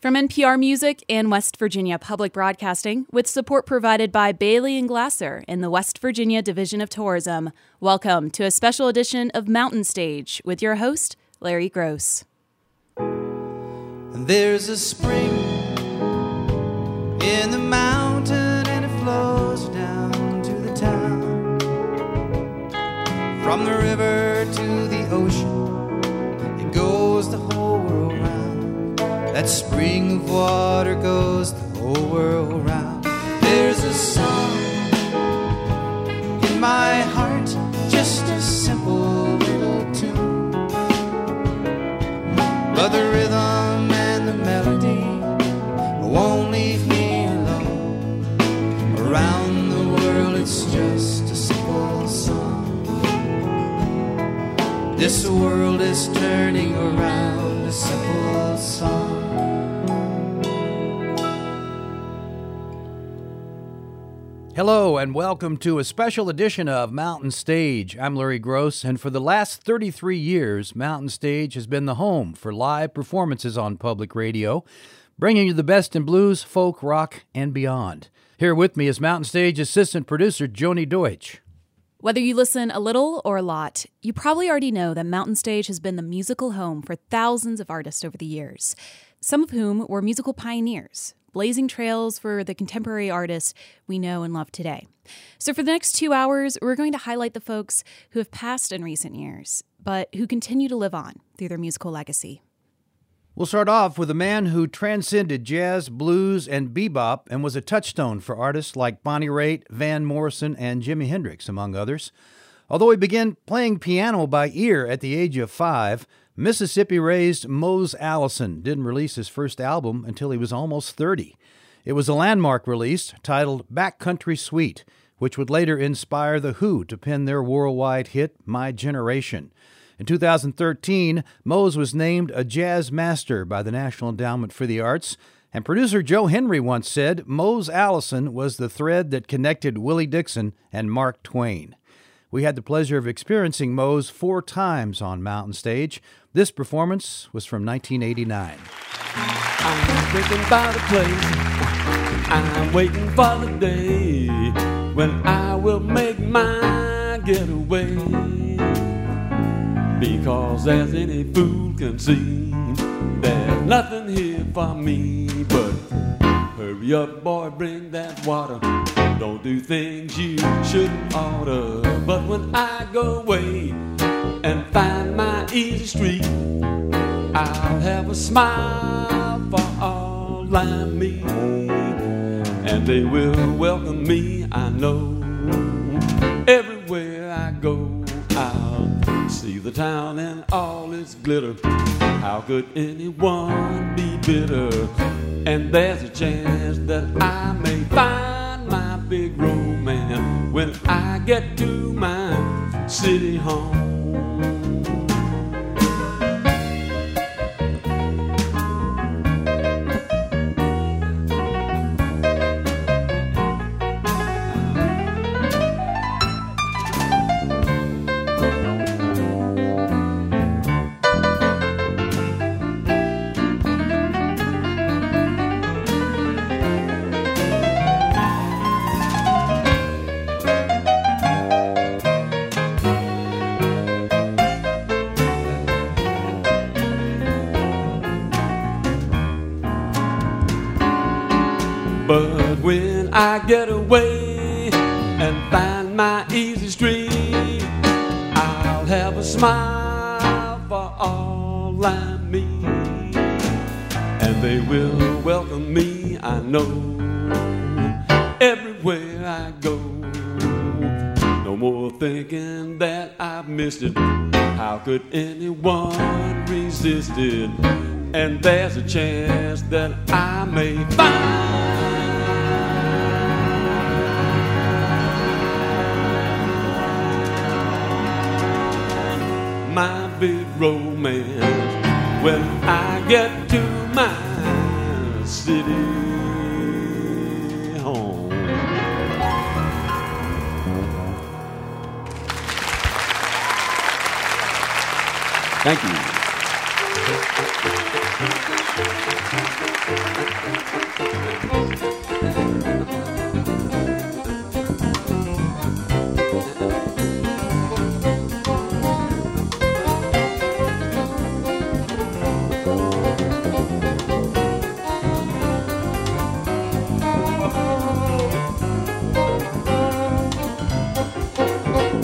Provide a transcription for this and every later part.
From NPR Music and West Virginia Public Broadcasting, with support provided by Bailey and Glasser in the West Virginia Division of Tourism, welcome to a special edition of Mountain Stage with your host, Larry Groce. There's a spring in the mountain and it flows down to the town. From the river to the ocean, That spring of water goes the whole world round. There's a song in my heart, just a simple little tune. But the rhythm and the melody won't leave me alone. Around the world, it's just a simple song. This world is turning around a simple Hello, and welcome to a special edition of Mountain Stage. I'm Larry Groce, and for the last 33 years, Mountain Stage has been the home for live performances on public radio, bringing you the best in blues, folk, rock, and beyond. Here with me is Mountain Stage assistant producer Joni Deutsch. Whether you listen a little or a lot, you probably already know that Mountain Stage has been the musical home for thousands of artists over the years, some of whom were musical pioneers, blazing trails for the contemporary artists we know and love today. So, for the next two hours, we're going to highlight the folks who have passed in recent years, but who continue to live on through their musical legacy. We'll start off with a man who transcended jazz, blues, and bebop and was a touchstone for artists like Bonnie Raitt, Van Morrison, and Jimi Hendrix, among others. Although he began playing piano by ear at the age of five, Mississippi raised Mose Allison didn't release his first album until he was almost 30. It was a landmark release titled Backcountry Suite, which would later inspire The Who to pen their worldwide hit My Generation. In 2013, Mose was named a jazz master by the National Endowment for the Arts, and producer Joe Henry once said Mose Allison was the thread that connected Willie Dixon and Mark Twain. We had the pleasure of experiencing Mose four times on Mountain Stage. This performance was from 1989. I'm thinking about a place. I'm waiting for the day when I will make my getaway. Because as any fool can see, there's nothing here for me but hurry up, boy, bring that water. Don't do things you shouldn't oughta. But when I go away and find my easy street, I'll have a smile for all I meet. And they will welcome me, I know. Everywhere I go, I'll see the town and all its glitter. How could anyone be bitter? And there's a chance that I may find big romance when I get to my city home. I get away and find my easy street, I'll have a smile for all I meet. And they will welcome me, I know, everywhere I go. No more thinking that I've missed it. How could anyone resist it? And there's a chance that I may find. Romance when I get to my city home.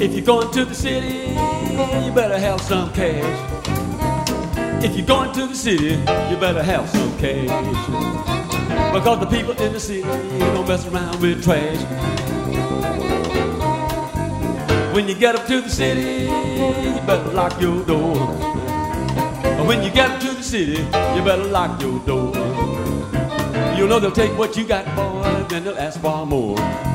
If you're going to the city, you better have some cash. If you're going to the city, you better have some cash. Because the people in the city don't mess around with trash. When you get up to the city, you better lock your door. When you get up to the city, you better lock your door. You know they'll take what you got, boy, then they'll ask for more.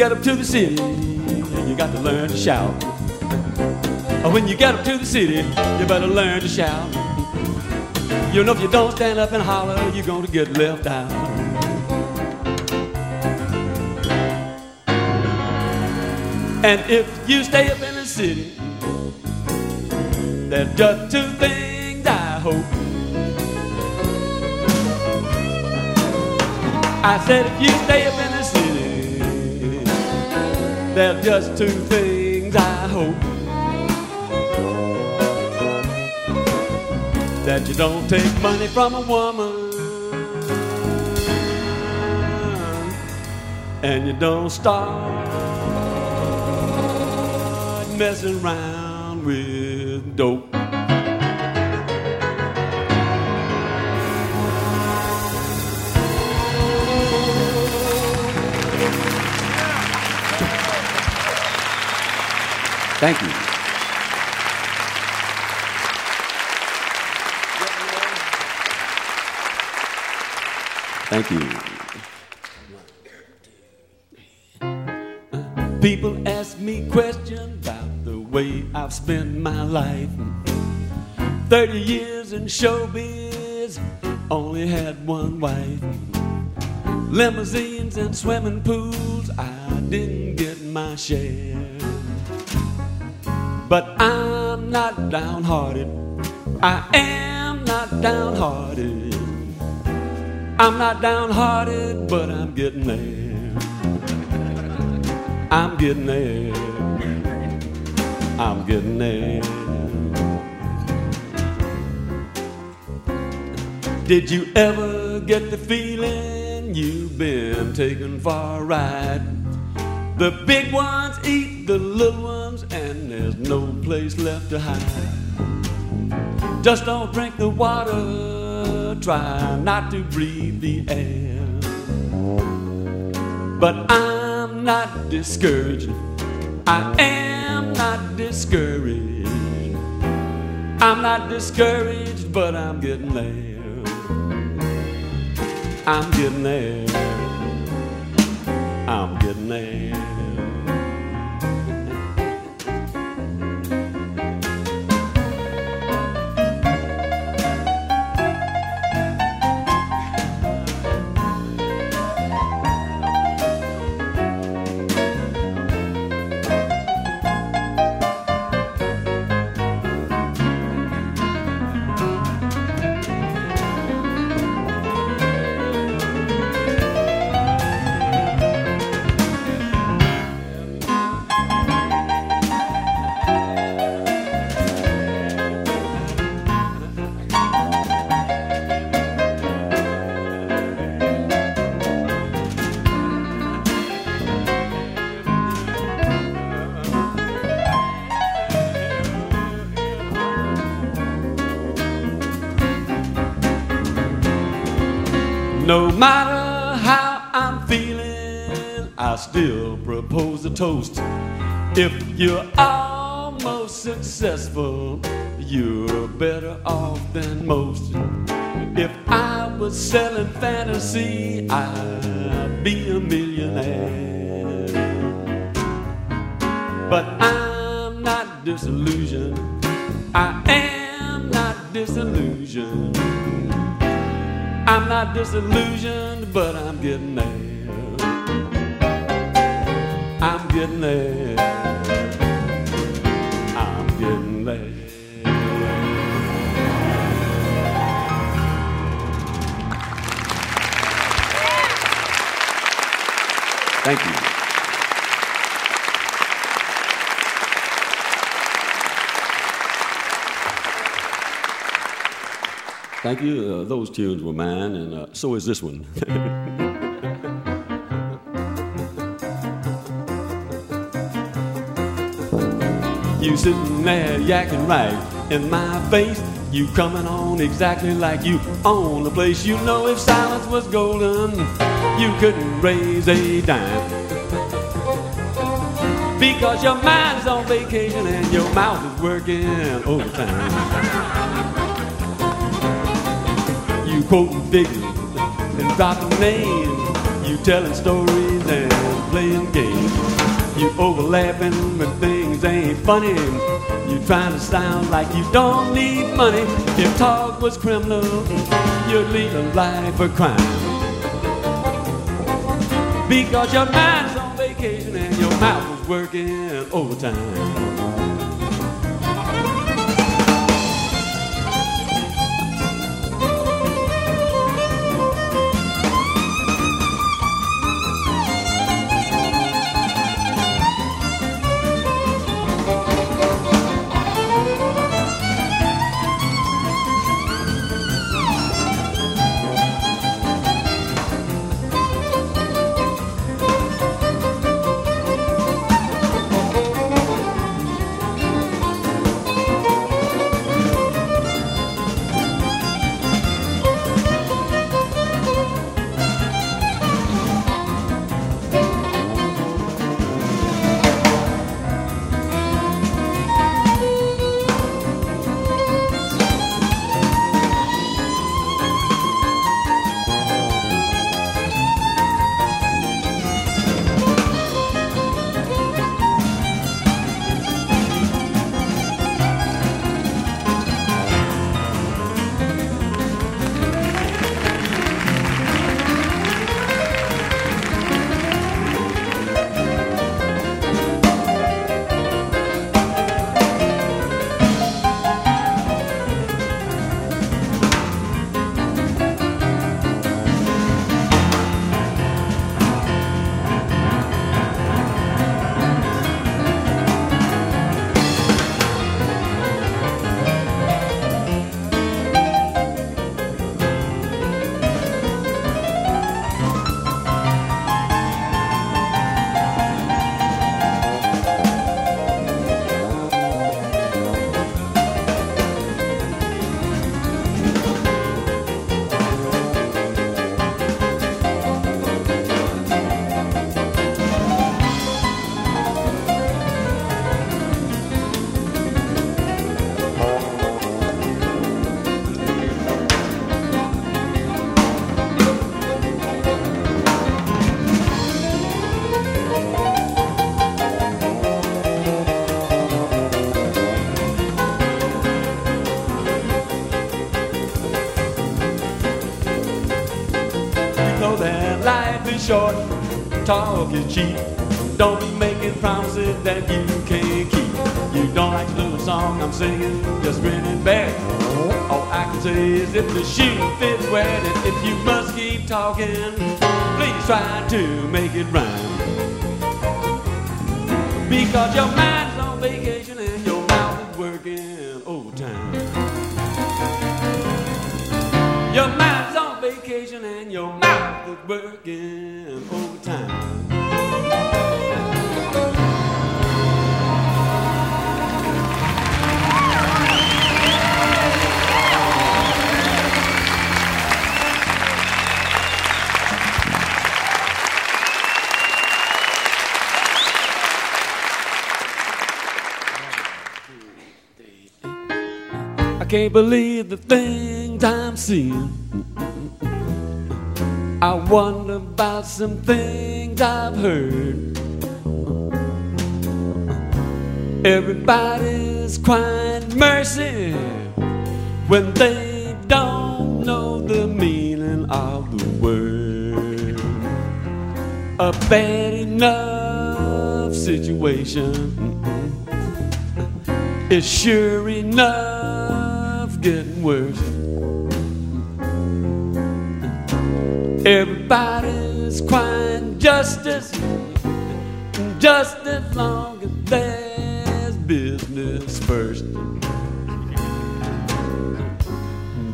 Get up to the city, you got to learn to shout. When you get up to the city, you better learn to shout. You know if you don't stand up and holler, you're gonna get left out. And if you stay up in the city, there's just two things I hope. I said if you stay up in there's just two things I hope. That you don't take money from a woman and you don't start messing around with dope. Thank you. Thank you. People ask me questions about the way I've spent my life. 30 years in showbiz, only had one wife. Limousines and swimming pools, I didn't get my share. But I'm not downhearted. I am not downhearted. I'm not downhearted, but I'm getting there. I'm getting there. I'm getting there. Did you ever get the feeling you've been taken for a ride? The big ones eat the little ones, and there's no place left to hide. Just don't drink the water, try not to breathe the air. But I'm not discouraged. I am not discouraged. I'm not discouraged, but I'm getting there. I'm getting there. I'm getting there. Still propose a toast. If you're almost successful, you're better off than most. If I was selling fantasy, I'd be a tunes were mine, and uh, so is this one. you sitting there yakking right in my face. You coming on exactly like you own the place. You know if silence was golden, you couldn't raise a dime. Because your mind's on vacation and your mouth is working overtime. Quoting figures and dropping names. You telling stories and playing games. You overlapping when things ain't funny. You trying to sound like you don't need money. If talk was criminal, you'd lead a life of crime. Because your mind's on vacation and your mouth is working overtime. Promises that you can't keep. You don't like the little song I'm singing, just grin and bear. All I can say is if the shoe fits wet and if you must keep talking, please try to make it rhyme. Because your mind's believe the things I'm seeing. I wonder about some things I've heard. Everybody's crying mercy when they don't know the meaning of the word. A bad enough situation is sure enough getting worse. Everybody's crying justice, just as long as there's business first.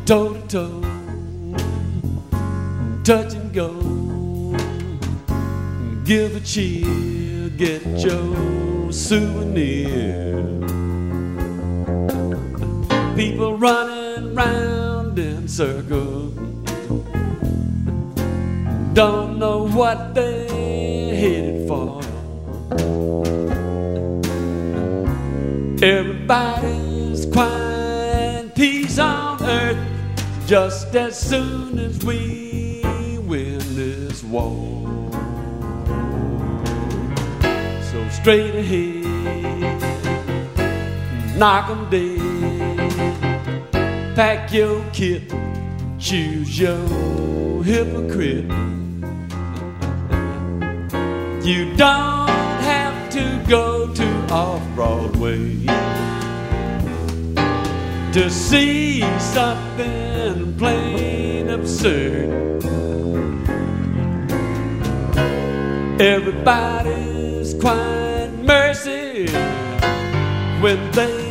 Toe to toe, touch and go. Give a cheer, get your souvenir. People running round in circles don't know what they're headed for. Everybody's crying peace on earth just as soon as we win this war. So straight ahead, knock 'em dead, pack your kit, choose your hypocrite. You don't have to go to off Broadway to see something plain absurd. Everybody's crying mercy when they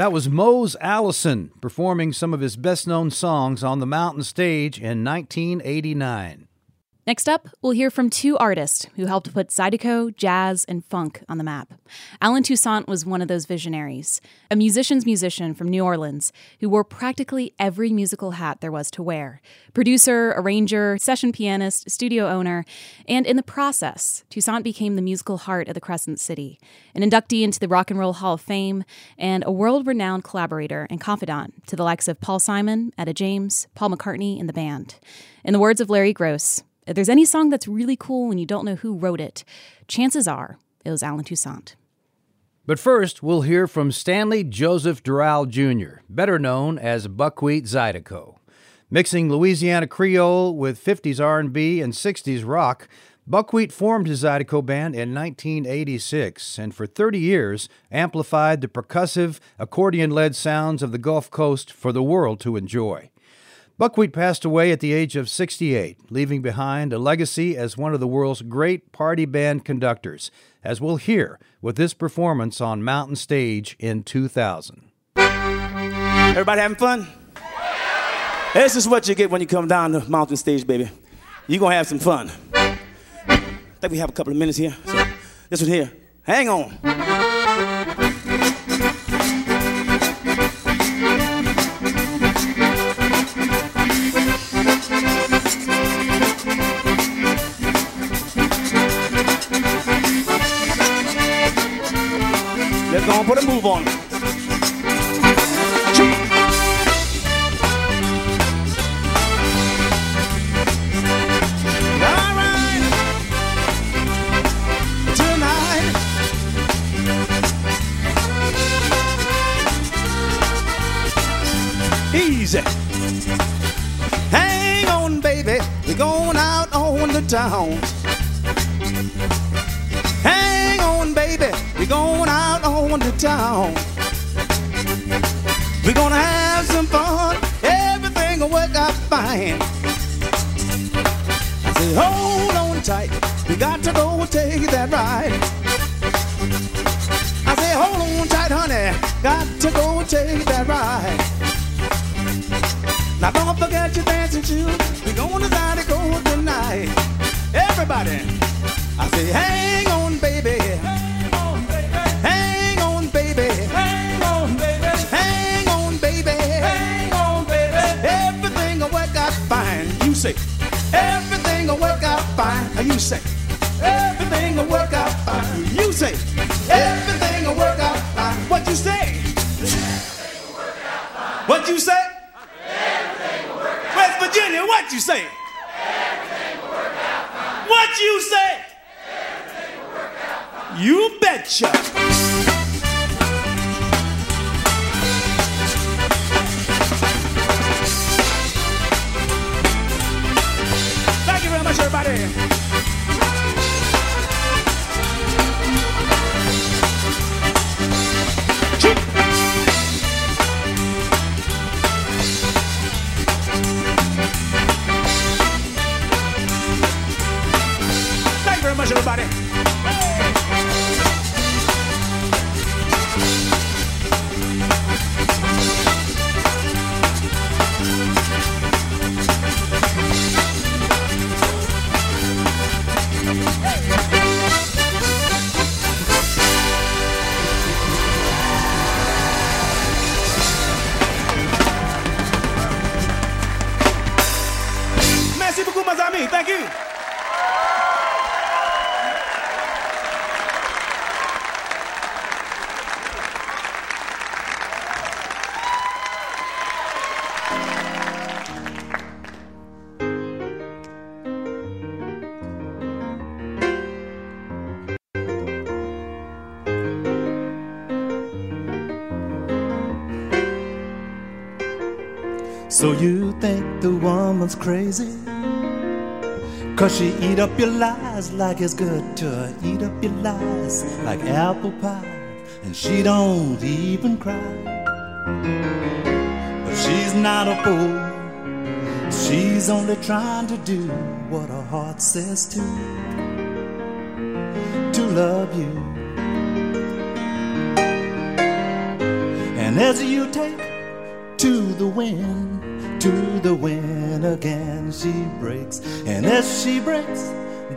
That was Mose Allison performing some of his best known songs on the mountain stage in 1989. Next up, we'll hear from two artists who helped put Zydeco, jazz, and funk on the map. Allen Toussaint was one of those visionaries, a musician's musician from New Orleans who wore practically every musical hat there was to wear producer, arranger, session pianist, studio owner, and in the process, Toussaint became the musical heart of the Crescent City, an inductee into the Rock and Roll Hall of Fame, and a world renowned collaborator and confidant to the likes of Paul Simon, Etta James, Paul McCartney, and the band. In the words of Larry Groce, if there's any song that's really cool and you don't know who wrote it, chances are it was Allen Toussaint. But first, we'll hear from Stanley Joseph Dural Jr., better known as Buckwheat Zydeco. Mixing Louisiana Creole with 50s R&B and 60s rock, Buckwheat formed his Zydeco band in 1986 and for 30 years amplified the percussive, accordion-led sounds of the Gulf Coast for the world to enjoy. Buckwheat passed away at the age of 68, leaving behind a legacy as one of the world's great party band conductors, as we'll hear with this performance on Mountain Stage in 2000. Everybody having fun? This is what you get when you come down the mountain stage, baby. You're gonna have some fun. I think we have a couple of minutes here. So this one here. Hang on. Put a move on. Easy. Hang on, baby. We're going out on the town. Hang on, baby. We're going out on the town. We're gonna have some fun. Everything will work out fine. I said, hold on tight. We got to go take that ride. I said, hold on tight, honey. Got to go take that ride. Now don't forget your dancing shoes. We're gonna to go tonight. Everybody, I say, hang on, baby. Fine. You say, everything will work out fine. You say, everything will work out fine. What You say, everything will work out fine. What you say? Everything What you say? West Virginia, what you say? Everything will work out fine. What you say? Everything will work out fine. You betcha. Everybody. Crazy? Cause she eat up your lies like it's good to. Eat up your lies like apple pie. And she don't even cry. But she's not a fool. She's only trying to do what her heart says to. To love you. And as you take to the wind, to the wind again she breaks. And as she breaks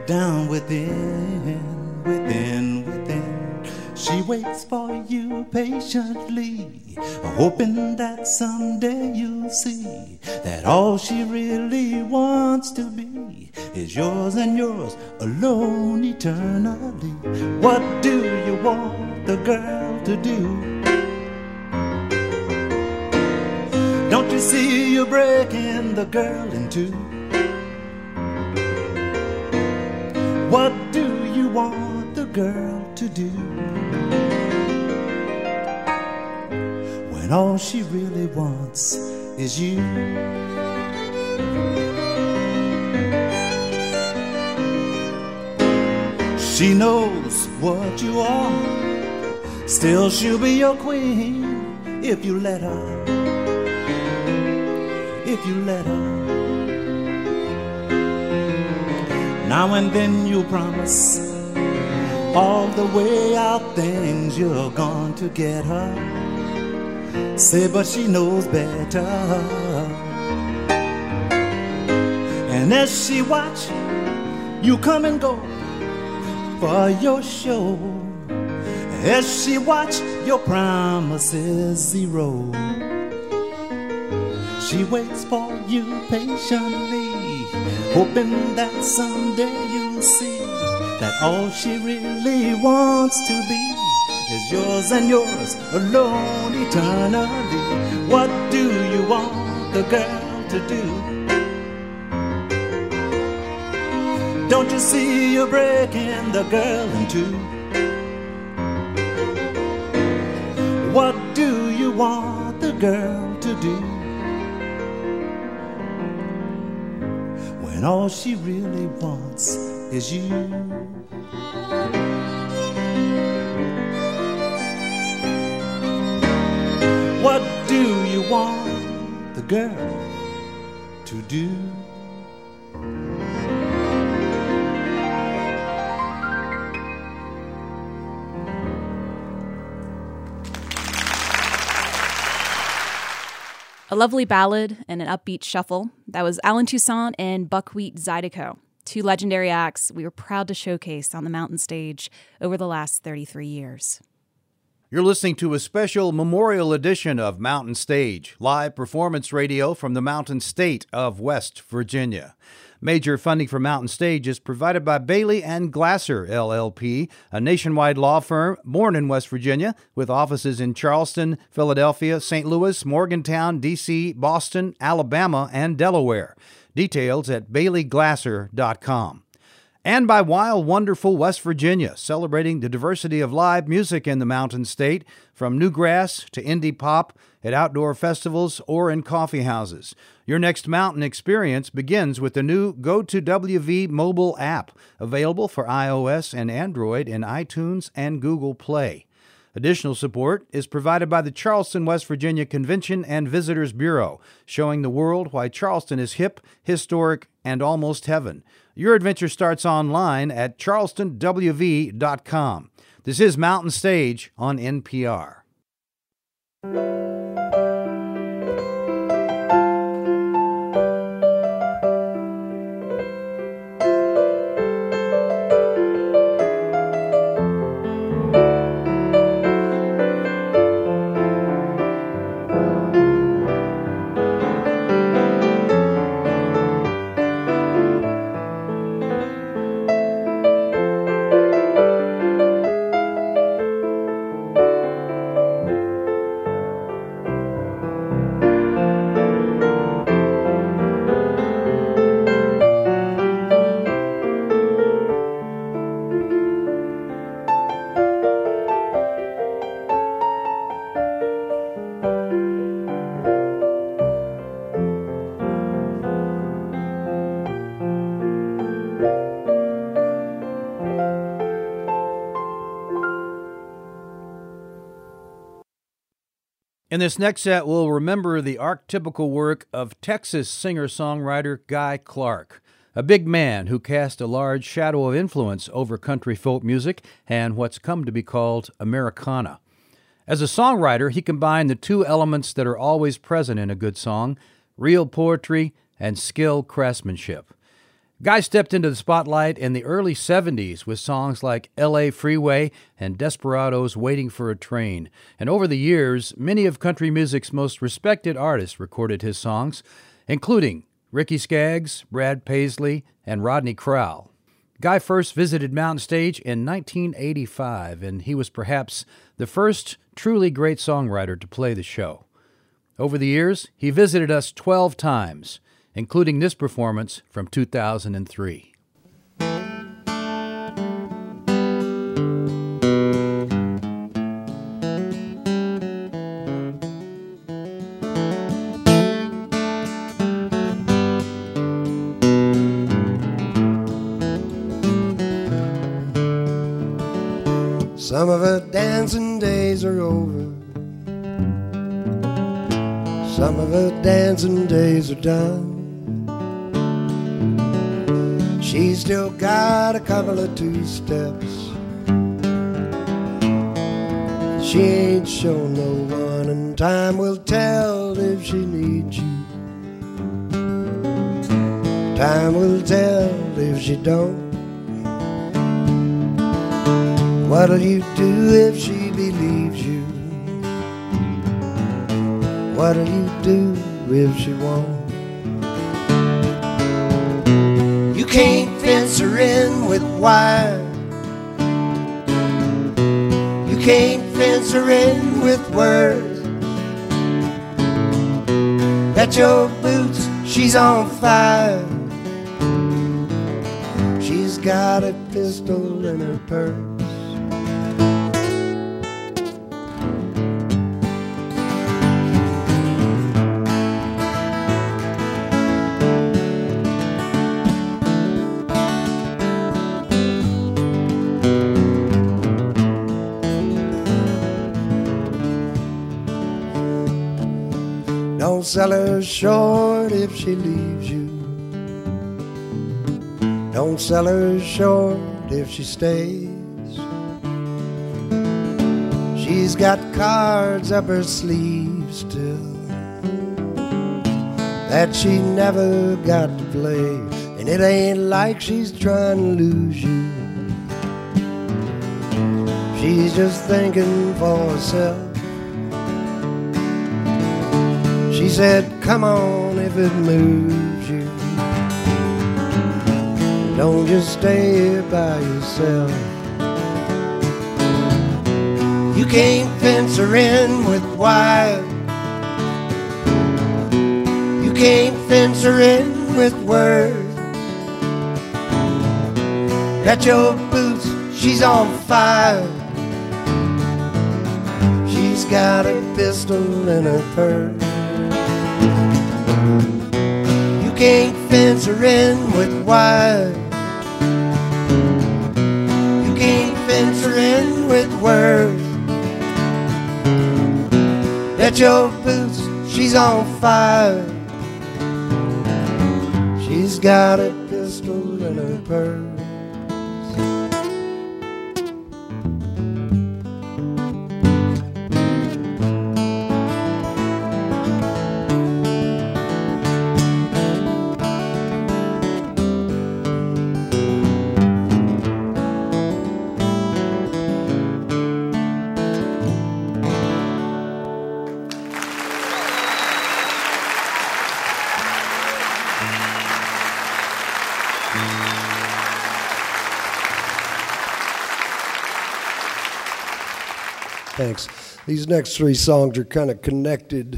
down within, within, within, she waits for you patiently, hoping that someday you'll see that all she really wants to be is yours and yours alone eternally. What do you want the girl to do? See you're breaking the girl in two? What do you want the girl to do? When all she really wants is you. She knows what you are. Still, she'll be your queen if you let her if you let her. Now and then you promise all the way out things you're going to get her. Say, but she knows better. And as she watch you come and go for your show, as she watch your promises zero. She waits for you patiently, hoping that someday you'll see that all she really wants to be is yours and yours alone eternally. What do you want the girl to do? Don't you see you're breaking the girl in two? What do you want the girl to do? When all she really wants is you. What do you want the girl to do? A lovely ballad and an upbeat shuffle. That was Allen Toussaint and Buckwheat Zydeco, two legendary acts we were proud to showcase on the mountain stage over the last 33 years. You're listening to a special memorial edition of Mountain Stage, live performance radio from the mountain state of West Virginia. Major funding for Mountain Stage is provided by Bailey and Glasser LLP, a nationwide law firm born in West Virginia with offices in Charleston, Philadelphia, St. Louis, Morgantown, D.C., Boston, Alabama, and Delaware. Details at baileyglasser.com and by Wild Wonderful West Virginia, celebrating the diversity of live music in the Mountain State, from newgrass to indie pop, at outdoor festivals or in coffee houses. Your next mountain experience begins with the new Go2WV mobile app, available for iOS and Android in iTunes and Google Play. Additional support is provided by the Charleston, West Virginia Convention and Visitors Bureau, showing the world why Charleston is hip, historic, and almost heaven. Your adventure starts online at charlestonwv.com. This is Mountain Stage on NPR. In this next set, we'll remember the archetypical work of Texas singer songwriter Guy Clark, a big man who cast a large shadow of influence over country folk music and what's come to be called Americana. As a songwriter, he combined the two elements that are always present in a good song real poetry and skilled craftsmanship. Guy stepped into the spotlight in the early 70s with songs like LA Freeway and Desperados Waiting for a Train. And over the years, many of country music's most respected artists recorded his songs, including Ricky Skaggs, Brad Paisley, and Rodney Crowell. Guy first visited Mountain Stage in 1985, and he was perhaps the first truly great songwriter to play the show. Over the years, he visited us 12 times including this performance from 2003. Some of her dancing days are over. Some of her dancing days are done. She's still got a couple of two steps. She ain't shown no one, and time will tell if she needs you. Time will tell if she don't. What'll you do if she believes you? What'll you do if she won't? Can't fence her in with wire. You can't fence her in with words. Bet your boots she's on fire. She's got a pistol in her purse. Sell her short if she leaves you. Don't sell her short if she stays. She's got cards up her sleeve still. that she never got to play. And it ain't like she's trying to lose you. She's just thinking for herself. Said, Come on if it moves you. Don't just stay here by yourself. You can't fence her in with wire. You can't fence her in with words. At your boots, she's on fire. She's got a pistol in her purse. Can't fence her in with. You can't fence her in with words. At your boots, she's on fire. She's got a pistol in her purse. These next three songs are kind of connected.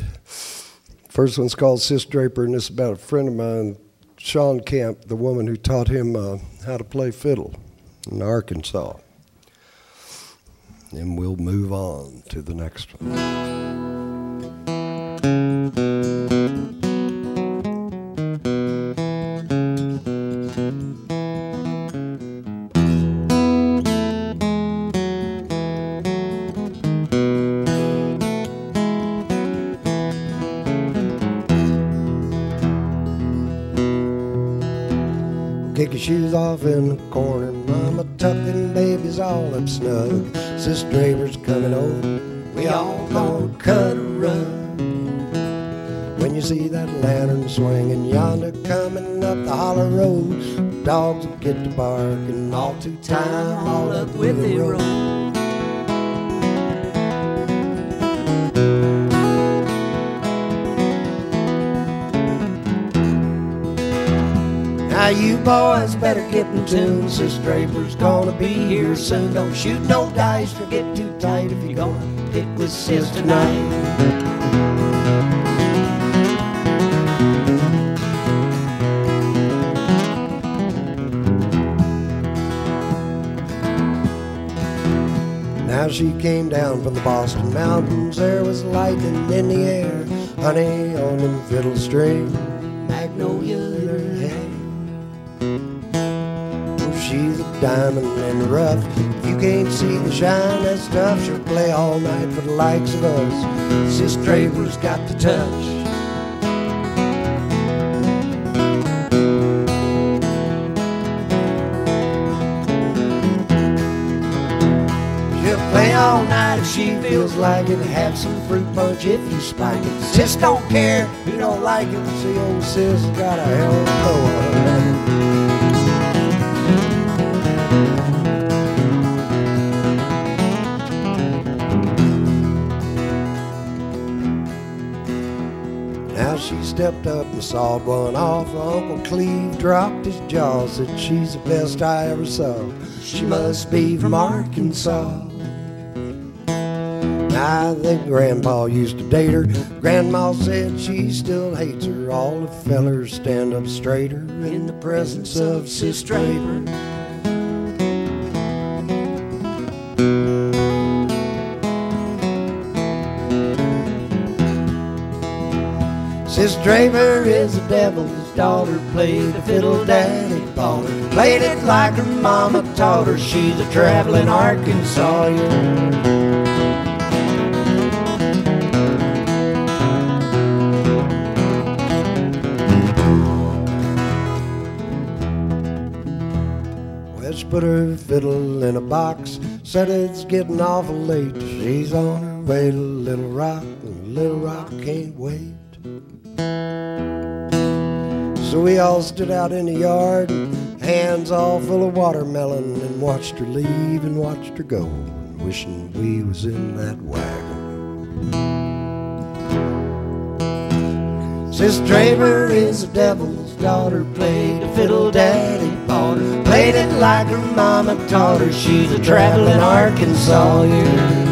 First one's called Sis Draper, and it's about a friend of mine, Shawn Camp, the woman who taught him uh, how to play fiddle in Arkansas. And we'll move on to the next one. Dogs will get to barking all to time, all up with the road. Now you boys better get in tune. Sis Draper's gonna be here soon. Don't shoot no dice or get too tight if you're gonna pick with Sis tonight. Came down from the Boston Mountains. There was lightning in the air, honey on them fiddle strings, magnolia in her hair. Oh, she's a diamond in the rough. If you can't see the shine, that stuff she'll play all night for the likes of us. Sis Draper's got the touch. She feels like it. Have some fruit punch if you spike it. Sis don't care you don't like it. See, old sis got a hell of a her. Now she stepped up and sawed one off. Uncle Cleve dropped his jaw, said she's the best I ever saw. She must be from Arkansas. I think Grandpa used to date her. Grandma said she still hates her. All the fellers stand up straighter in the presence of Sis Draper. Sis Draper is the devil's daughter, played the fiddle daddy bought her. Played it like her mama taught her, she's a traveling Arkansas. Put her fiddle in a box, said it's getting awful late. She's on her way to Little Rock, and Little Rock can't wait. So we all stood out in the yard, hands all full of watermelon, and watched her leave and watched her go, wishing we was in that wagon. Sis Draper is a devil's daughter, played a fiddle daddy bought her, played it like her mama taught her. She's a traveling Arkansas, yeah.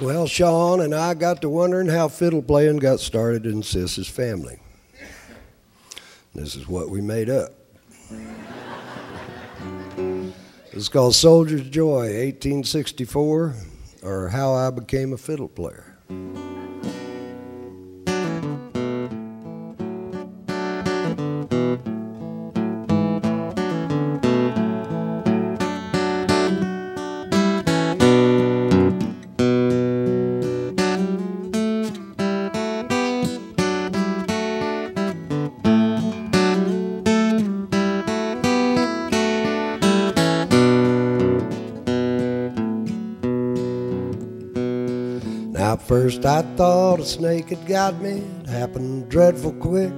Well, Shawn and I got to wondering how fiddle playing got started in Sis's family. This is what we made up. It's called Soldier's Joy, 1864, or How I Became a Fiddle Player. Snake had got me. It happened dreadful quick.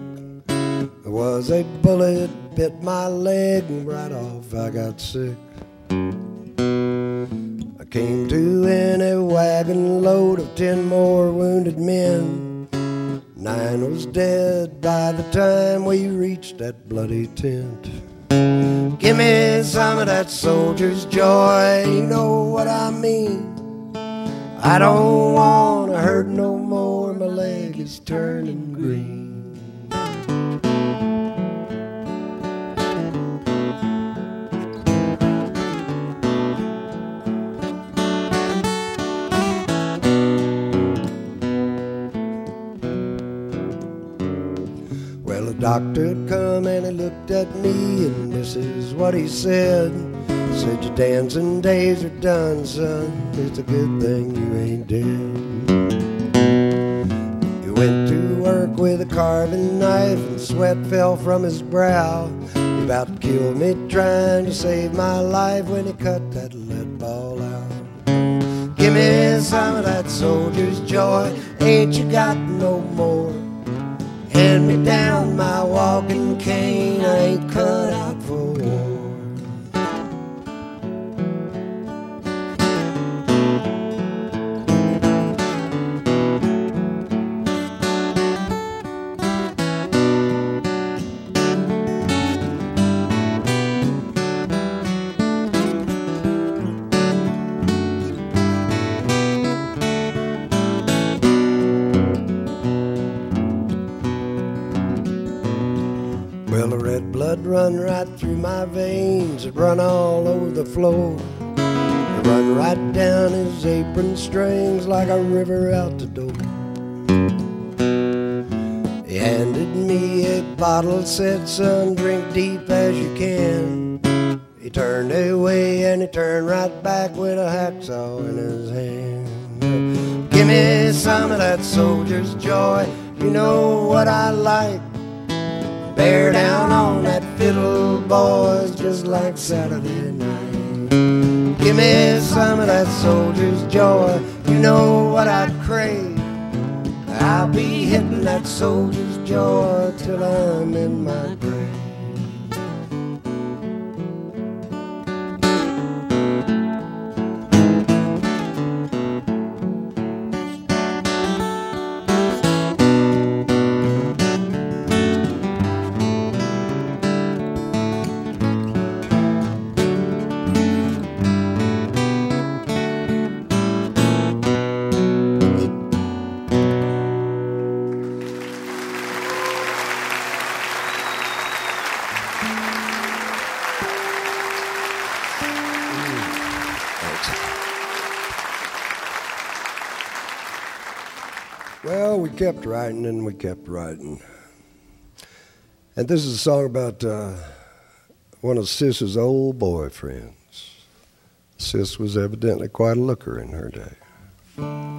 There was a bullet bit my leg, and right off I got sick. I came to in a wagon load of ten more wounded men. Nine was dead by the time we reached that bloody tent. Give me some of that soldier's joy, you know what I mean. I don't want to hurt no turning green. Well, the doctor had come and he looked at me, and this is what he said. Said your dancing days are done, son. It's a good thing you ain't dead. Work with a carving knife, and sweat fell from his brow. He about to kill me trying to save my life when he cut that lead ball out. Give me some of that soldier's joy. Ain't you got no more? Hand me down my walking cane. I ain't cut out for right through my veins, it run all over the floor. Run right down his apron strings like a river out the door. He handed me a bottle, said, son, drink deep as you can. He turned away and he turned right back with a hacksaw in his hand. Give me some of that soldier's joy, you know what I like. Bear down on that fiddle, boys, just like Saturday night. Give me some of that soldier's joy, you know what I crave. I'll be hitting that soldier's joy till I'm in my grave. Kept writing and we kept writing. And this is a song about uh, one of Sis's old boyfriends. Sis was evidently quite a looker in her day.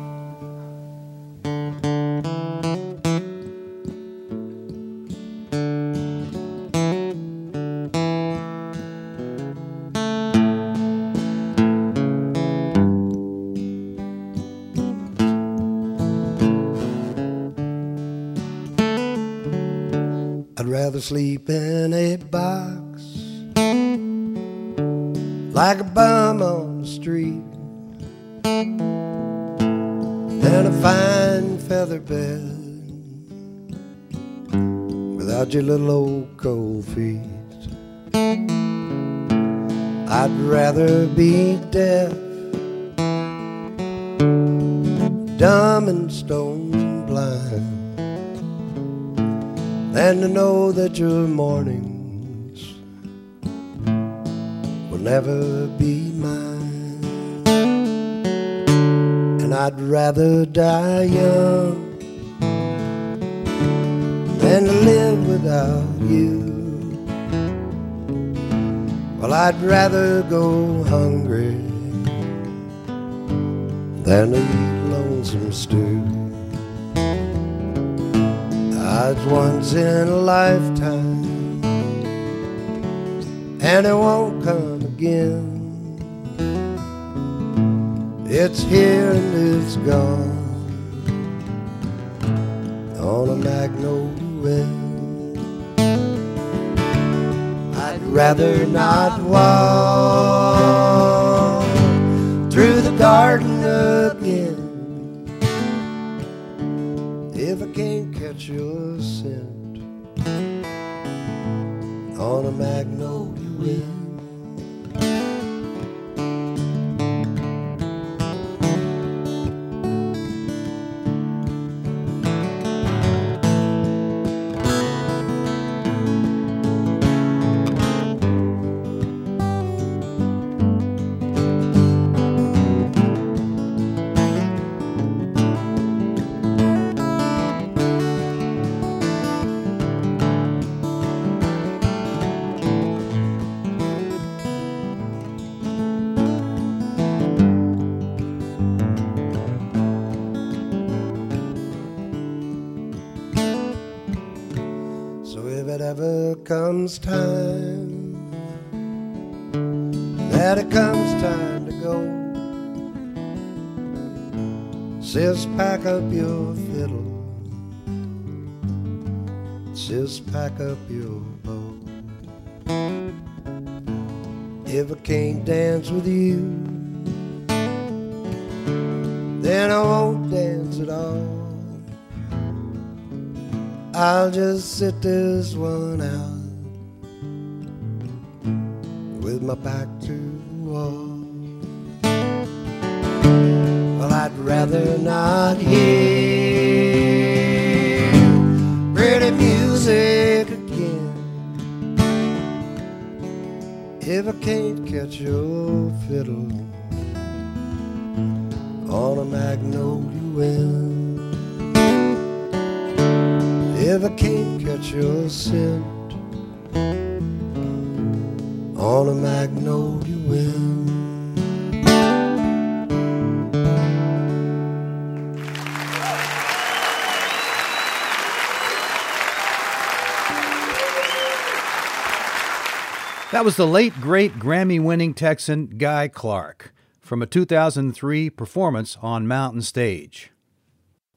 The late, great Grammy winning Texan Guy Clark from a 2003 performance on Mountain Stage.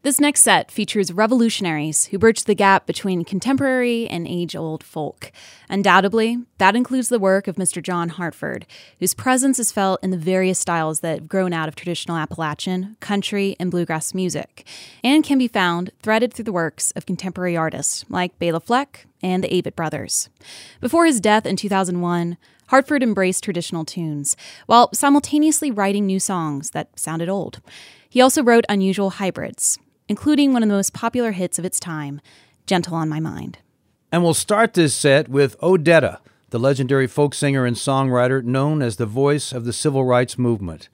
This next set features revolutionaries who bridge the gap between contemporary and age old folk. Undoubtedly, that includes the work of Mr. John Hartford, whose presence is felt in the various styles that have grown out of traditional Appalachian, country, and bluegrass music, and can be found threaded through the works of contemporary artists like Bela Fleck and the Avett Brothers. Before his death in 2001, Hartford embraced traditional tunes, while simultaneously writing new songs that sounded old. He also wrote unusual hybrids, including one of the most popular hits of its time, Gentle on My Mind. And we'll start this set with Odetta, the legendary folk singer and songwriter known as the voice of the civil rights movement.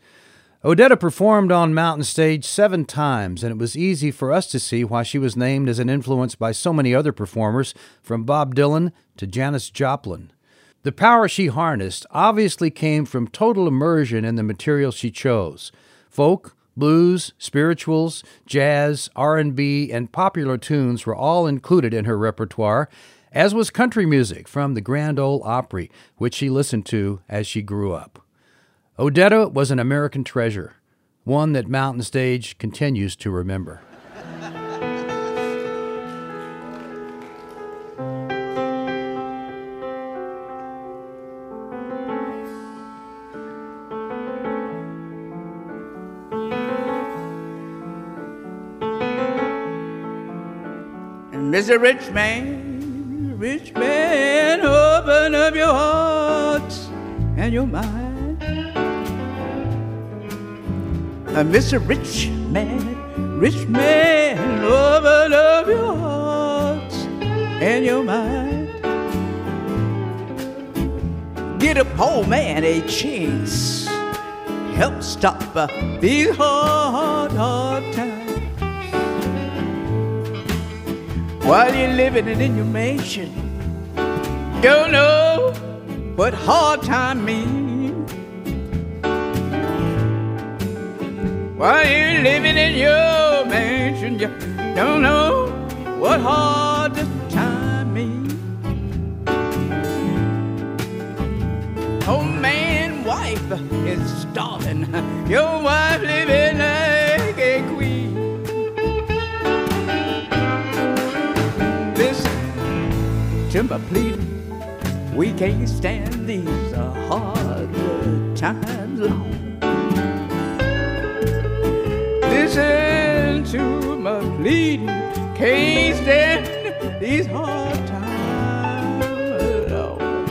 Odetta performed on Mountain Stage seven times, and it was easy for us to see why she was named as an influence by so many other performers, from Bob Dylan to Janis Joplin. The power she harnessed obviously came from total immersion in the material she chose. Folk, blues, spirituals, jazz, R&B, and popular tunes were all included in her repertoire, as was country music from the Grand Ole Opry, which she listened to as she grew up. Odetta was an American treasure, one that Mountain Stage continues to remember. Mr. Rich Man, rich man, open up your heart and your mind. Uh, Mr. Rich Man, rich man, open up your heart and your mind. Get a poor man a chance, help stop uh, these hard, hard times. While you're living it in your mansion. Don't know what hard time means. While you're living in your mansion, you don't know what hard time means. Oh man, wife is starving. Your wife living timber pleading. We can't stand these hard times long. Listen to my pleading. Can't stand these hard times long.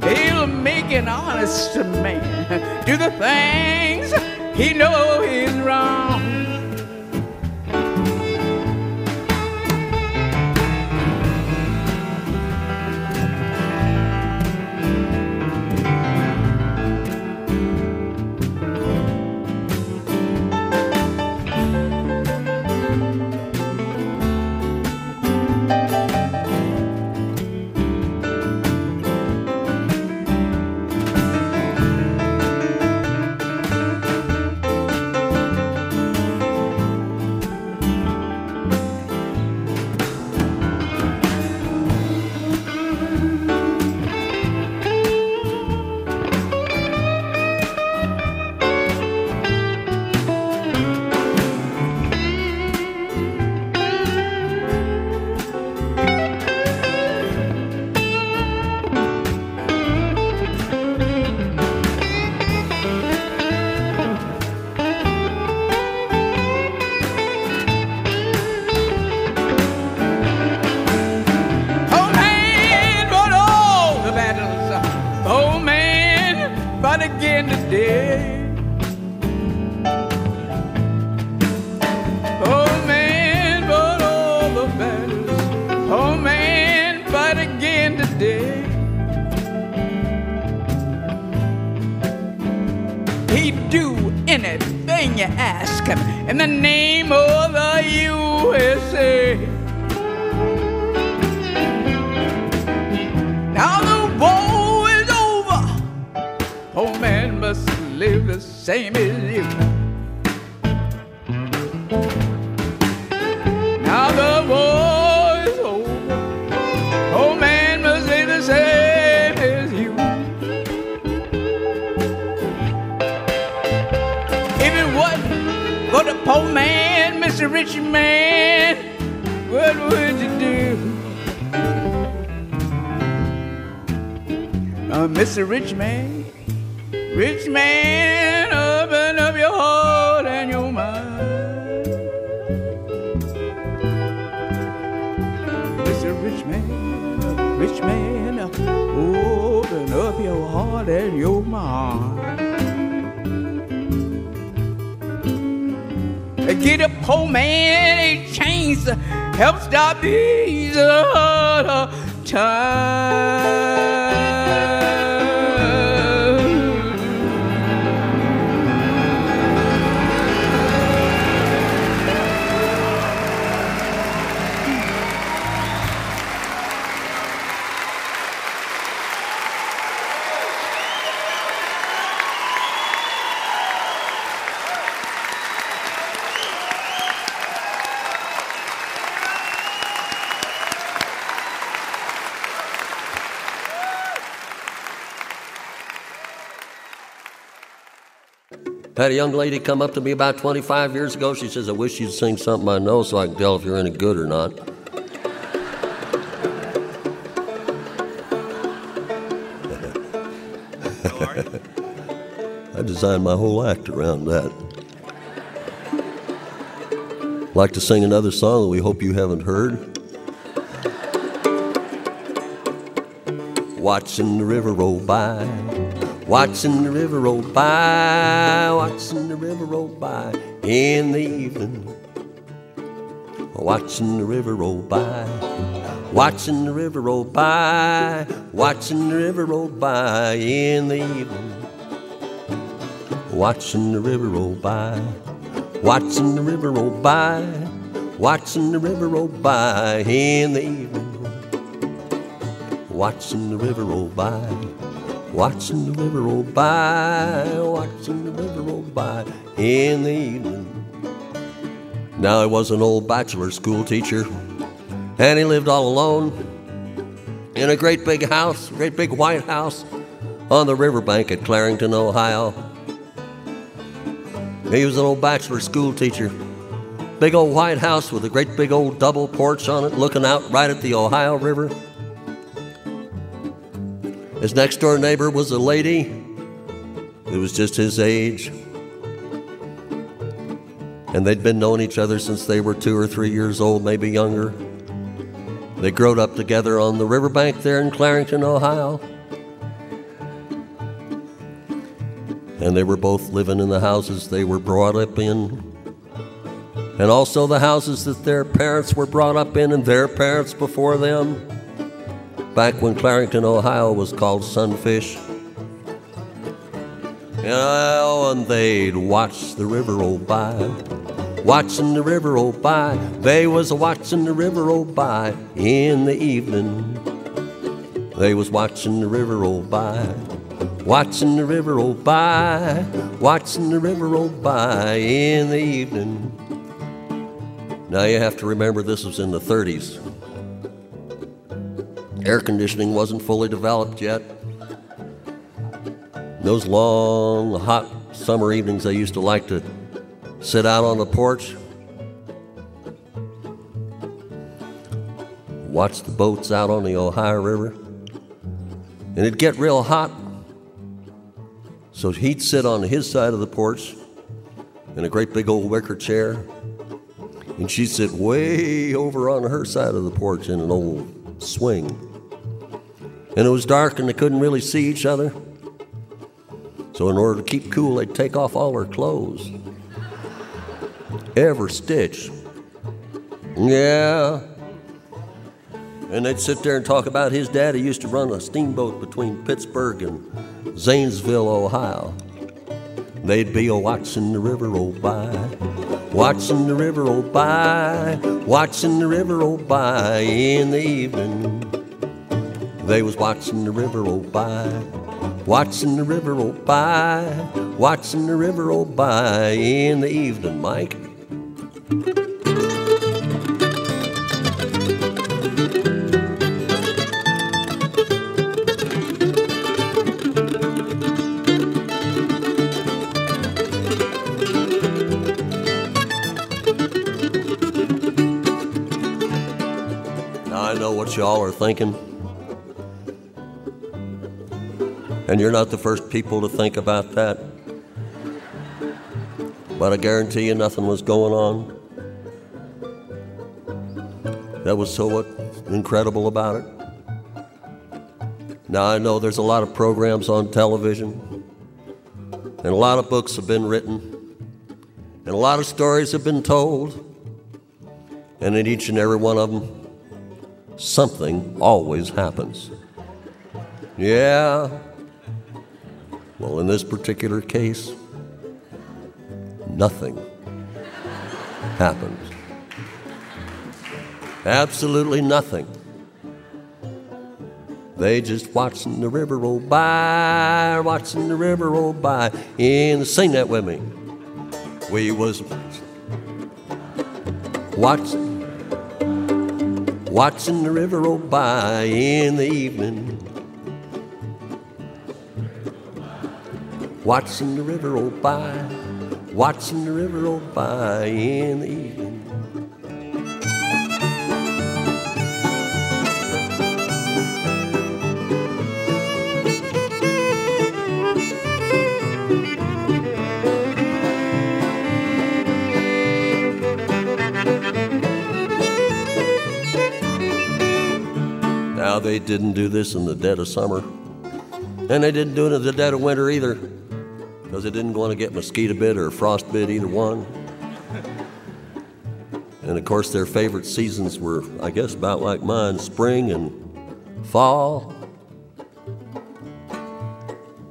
They'll make an honest man do the things he know is wrong. Same Had a young lady come up to me about 25 years ago. She says, I wish you'd sing something I know so I can tell if you're any good or not. I designed my whole act around that. Like to sing another song that we hope you haven't heard. Watching the river roll by, watching the river roll by, watching the river roll by in the evening. Watching the river roll by, watching the river roll by, watching the river roll by in the evening. Watching the river roll by, watching the river roll by, watching the river roll by in the evening. Watching the river roll by, watching the river oh, roll by, watching the river oh, roll by in the evening. Now he was an old bachelor school teacher, and he lived all alone in a great big house, great big white house on the riverbank at Clarington, Ohio. He was an old bachelor school teacher. Big old white house with a great big old double porch on it, looking out right at the Ohio River. His next door neighbor was a lady who was just his age. And they'd been knowing each other since they were two or three years old, maybe younger. They growed up together on the riverbank there in Clarington, Ohio. And they were both living in the houses they were brought up in. And also the houses that their parents were brought up in and their parents before them back when Clarington, Ohio was called Sunfish. You know, and they'd watch the river oh roll by, watching the river oh roll by. They was watching the river oh roll by in the evening. They was watching the river roll by, watching the river roll by, watching the river roll by in the evening. Now you have to remember this was in the 30s. Air conditioning wasn't fully developed yet. Those long, hot summer evenings, I used to like to sit out on the porch, watch the boats out on the Ohio River, and it'd get real hot. So he'd sit on his side of the porch in a great big old wicker chair, and she'd sit way over on her side of the porch in an old swing. And it was dark and they couldn't really see each other. So, in order to keep cool, they'd take off all her clothes. Every stitch. Yeah. And they'd sit there and talk about his daddy used to run a steamboat between Pittsburgh and Zanesville, Ohio. They'd be a watching the river oh, roll by, watching the river oh, roll by, watching the river oh, roll by in the evening. They was watching the river roll by, watching the river roll by, watching the river roll by in the evening, Mike. I know what y'all are thinking. And you're not the first people to think about that. But I guarantee you nothing was going on. That was so incredible about it. Now I know there's a lot of programs on television, and a lot of books have been written, and a lot of stories have been told, and in each and every one of them, something always happens. Yeah. Well, in this particular case, nothing happened. Absolutely nothing. They just watching the river roll by, watching the river roll by. And sing that with me. We was watching, watching the river roll by in the evening. Watching the river oh, roll by, watching the river oh, roll by in the evening. Now, they didn't do this in the dead of summer, and they didn't do it in the dead of winter either, because they didn't want to get mosquito bit or frost bit, either one. And of course, their favorite seasons were, I guess, about like mine spring and fall.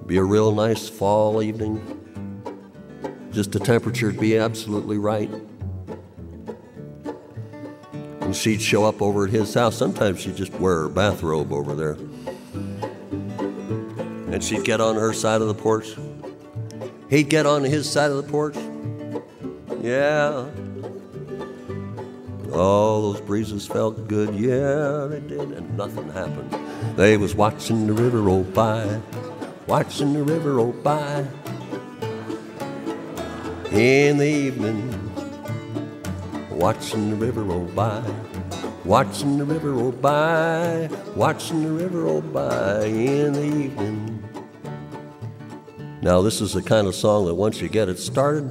Be a real nice fall evening. Just the temperature would be absolutely right. And she'd show up over at his house. Sometimes she'd just wear her bathrobe over there. And she'd get on her side of the porch. He'd get on his side of the porch. Yeah. Oh, those breezes felt good. Yeah, they did. And nothing happened. They was watching the river roll by. Watching the river roll by. In the evening watching the river roll by, watching the river roll by, watching the river roll by in the evening. Now, this is the kind of song that once you get it started,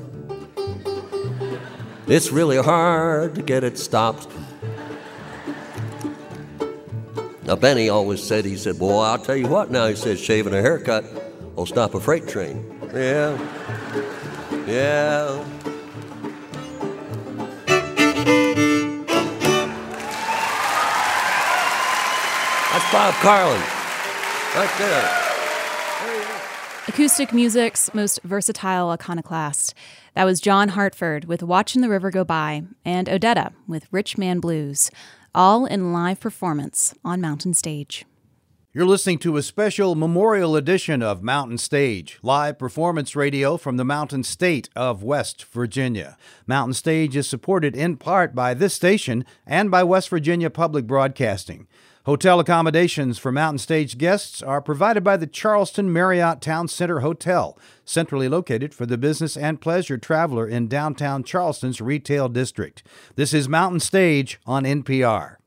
it's really hard to get it stopped. Now, Benny always said, he said, Boy, I'll tell you what now, he said, shaving a haircut will stop a freight train. Yeah. Yeah. That's Bob Carlin. Right there. Acoustic music's most versatile iconoclast. That was John Hartford with Watching the River Go By and Odetta with Rich Man Blues, all in live performance on Mountain Stage. You're listening to a special memorial edition of Mountain Stage, live performance radio from the Mountain State of West Virginia. Mountain Stage is supported in part by this station and by West Virginia Public Broadcasting. Hotel accommodations for Mountain Stage guests are provided by the Charleston Marriott Town Center Hotel, centrally located for the business and pleasure traveler in downtown Charleston's retail district. This is Mountain Stage on NPR.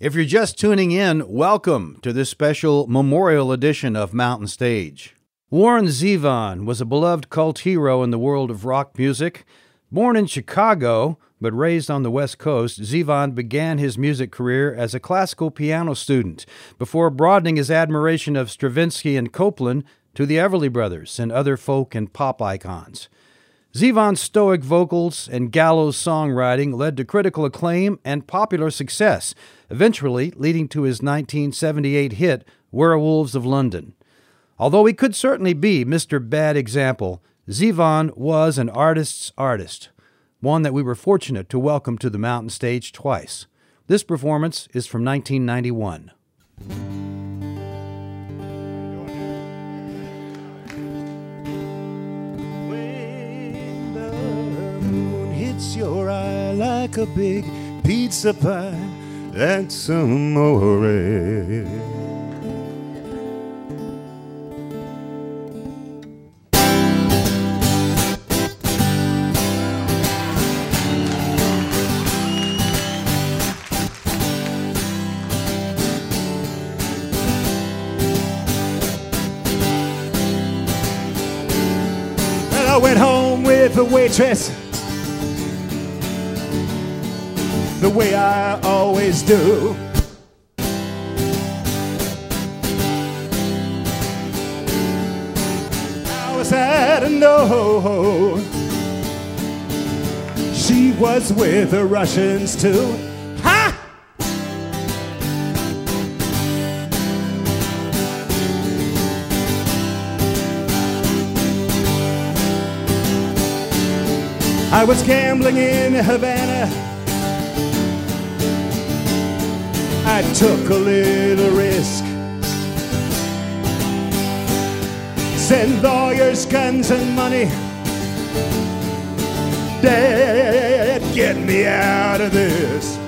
If you're just tuning in, welcome to this special memorial edition of Mountain Stage. Warren Zevon was a beloved cult hero in the world of rock music. Born in Chicago, but raised on the West Coast, Zevon began his music career as a classical piano student before broadening his admiration of Stravinsky and Copland to the Everly Brothers and other folk and pop icons. Zevon's stoic vocals and gallows songwriting led to critical acclaim and popular success, eventually leading to his 1978 hit, Werewolves of London. Although he could certainly be Mr. Bad Example, Zevon was an artist's artist, one that we were fortunate to welcome to the mountain stage twice. This performance is from 1991. Hits your eye like a big pizza pie. That's amore. I went home with the waitress the way I always do. I was at a no. She was with the Russians too. Ha! I was gambling in Havana. I took a little risk. Send lawyers, guns, and money. Dad, get me out of this.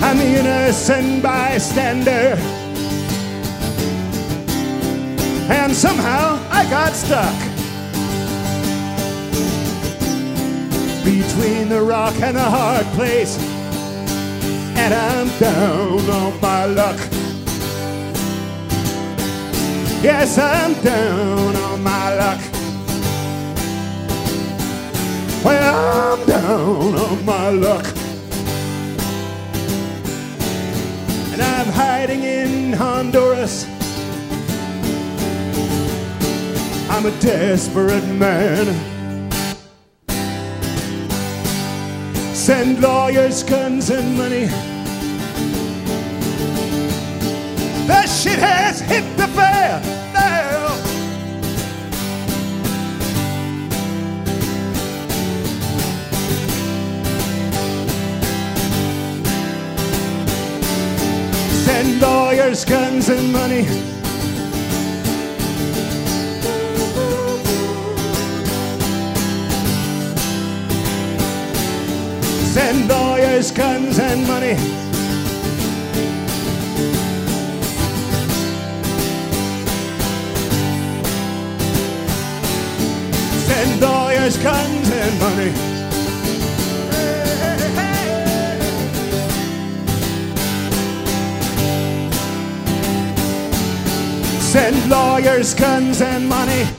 I'm the innocent bystander. Somehow I got stuck between the rock and a hard place. And I'm down on my luck. Yes, I'm down on my luck. Well, I'm down on my luck. And I'm hiding in Honduras. I'm a desperate man. Send lawyers, guns, and money. The shit has hit the fan now. Send lawyers, guns, and money. Send lawyers, guns, and money. Send lawyers, guns, and money. Send lawyers, guns, and money.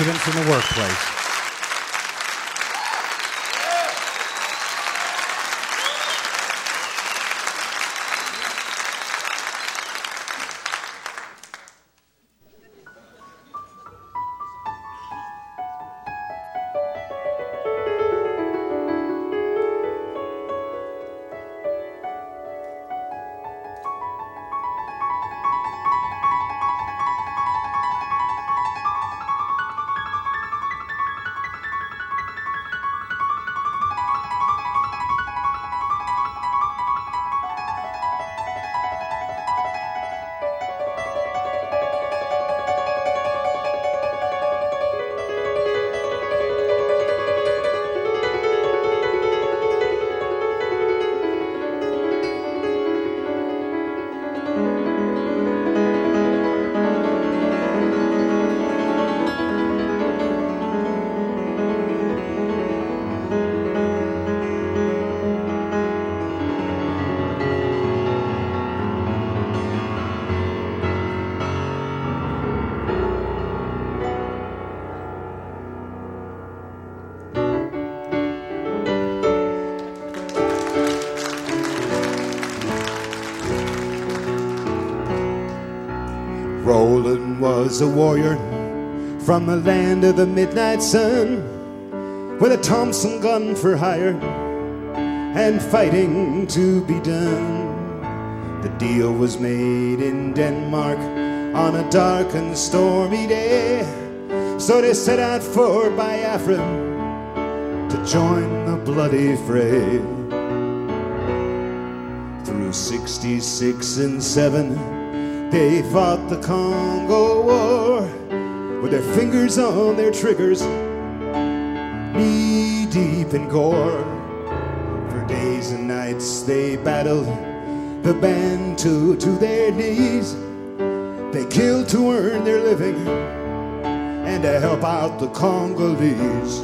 Accidents in the workplace. Roland was a warrior from the land of the midnight sun with a Thompson gun for hire and fighting to be done. The deal was made in Denmark on a dark and stormy day. So they set out for Biafra to join the bloody fray. Through 66 and 7, they fought the Congo War with their fingers on their triggers, knee deep in gore. For days and nights they battled the Bantu to their knees. They killed to earn their living and to help out the Congolese.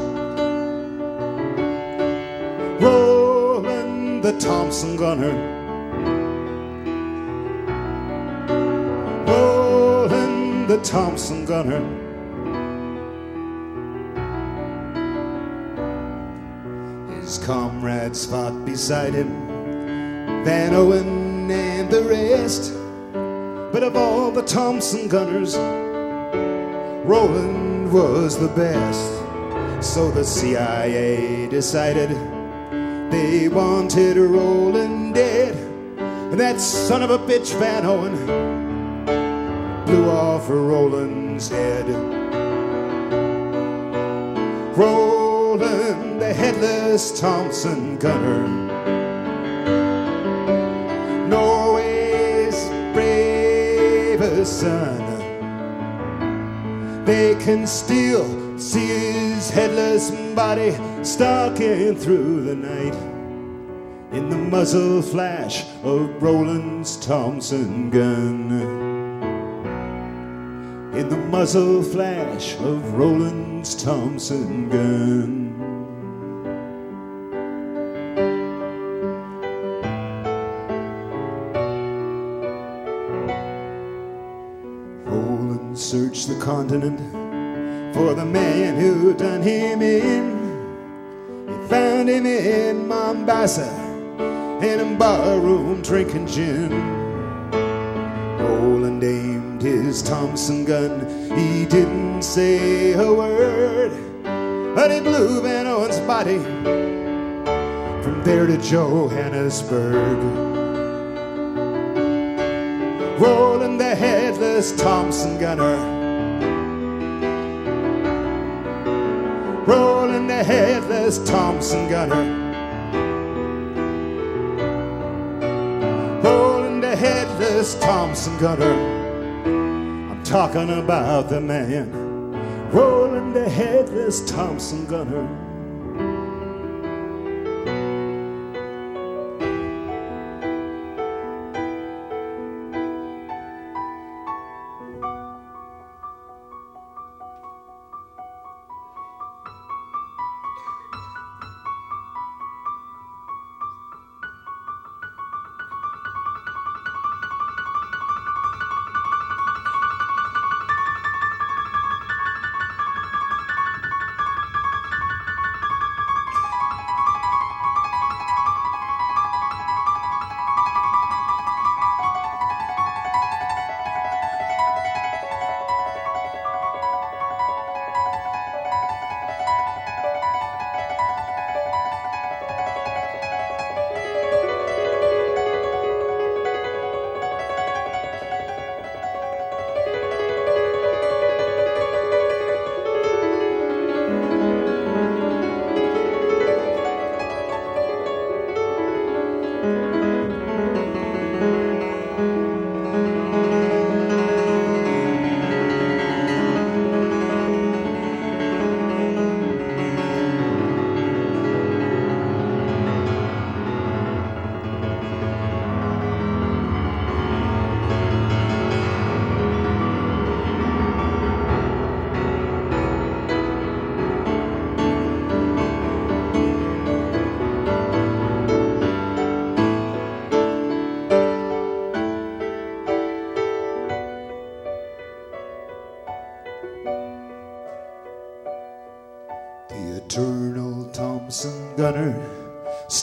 Roland the Thompson gunner. The Thompson gunner. His comrades fought beside him, Van Owen and the rest. But of all the Thompson gunners, Roland was the best. So the CIA decided they wanted Roland dead. And that son of a bitch, Van Owen, blew off Roland's head. Roland, the headless Thompson gunner. Norway's bravest son. They can still see his headless body stalking through the night in the muzzle flash of Roland's Thompson gun. Muzzle flash of Roland's Thompson gun. Roland searched the continent for the man who done him in. He found him in Mombasa in a barroom drinking gin. Roland his Thompson gun. He didn't say a word, but he blew Van Owen's body from there to Johannesburg. Rolling the headless Thompson gunner. Rolling the headless Thompson gunner. Rolling the headless Thompson gunner. Talking about the man. Rolling the headless Thompson gunner.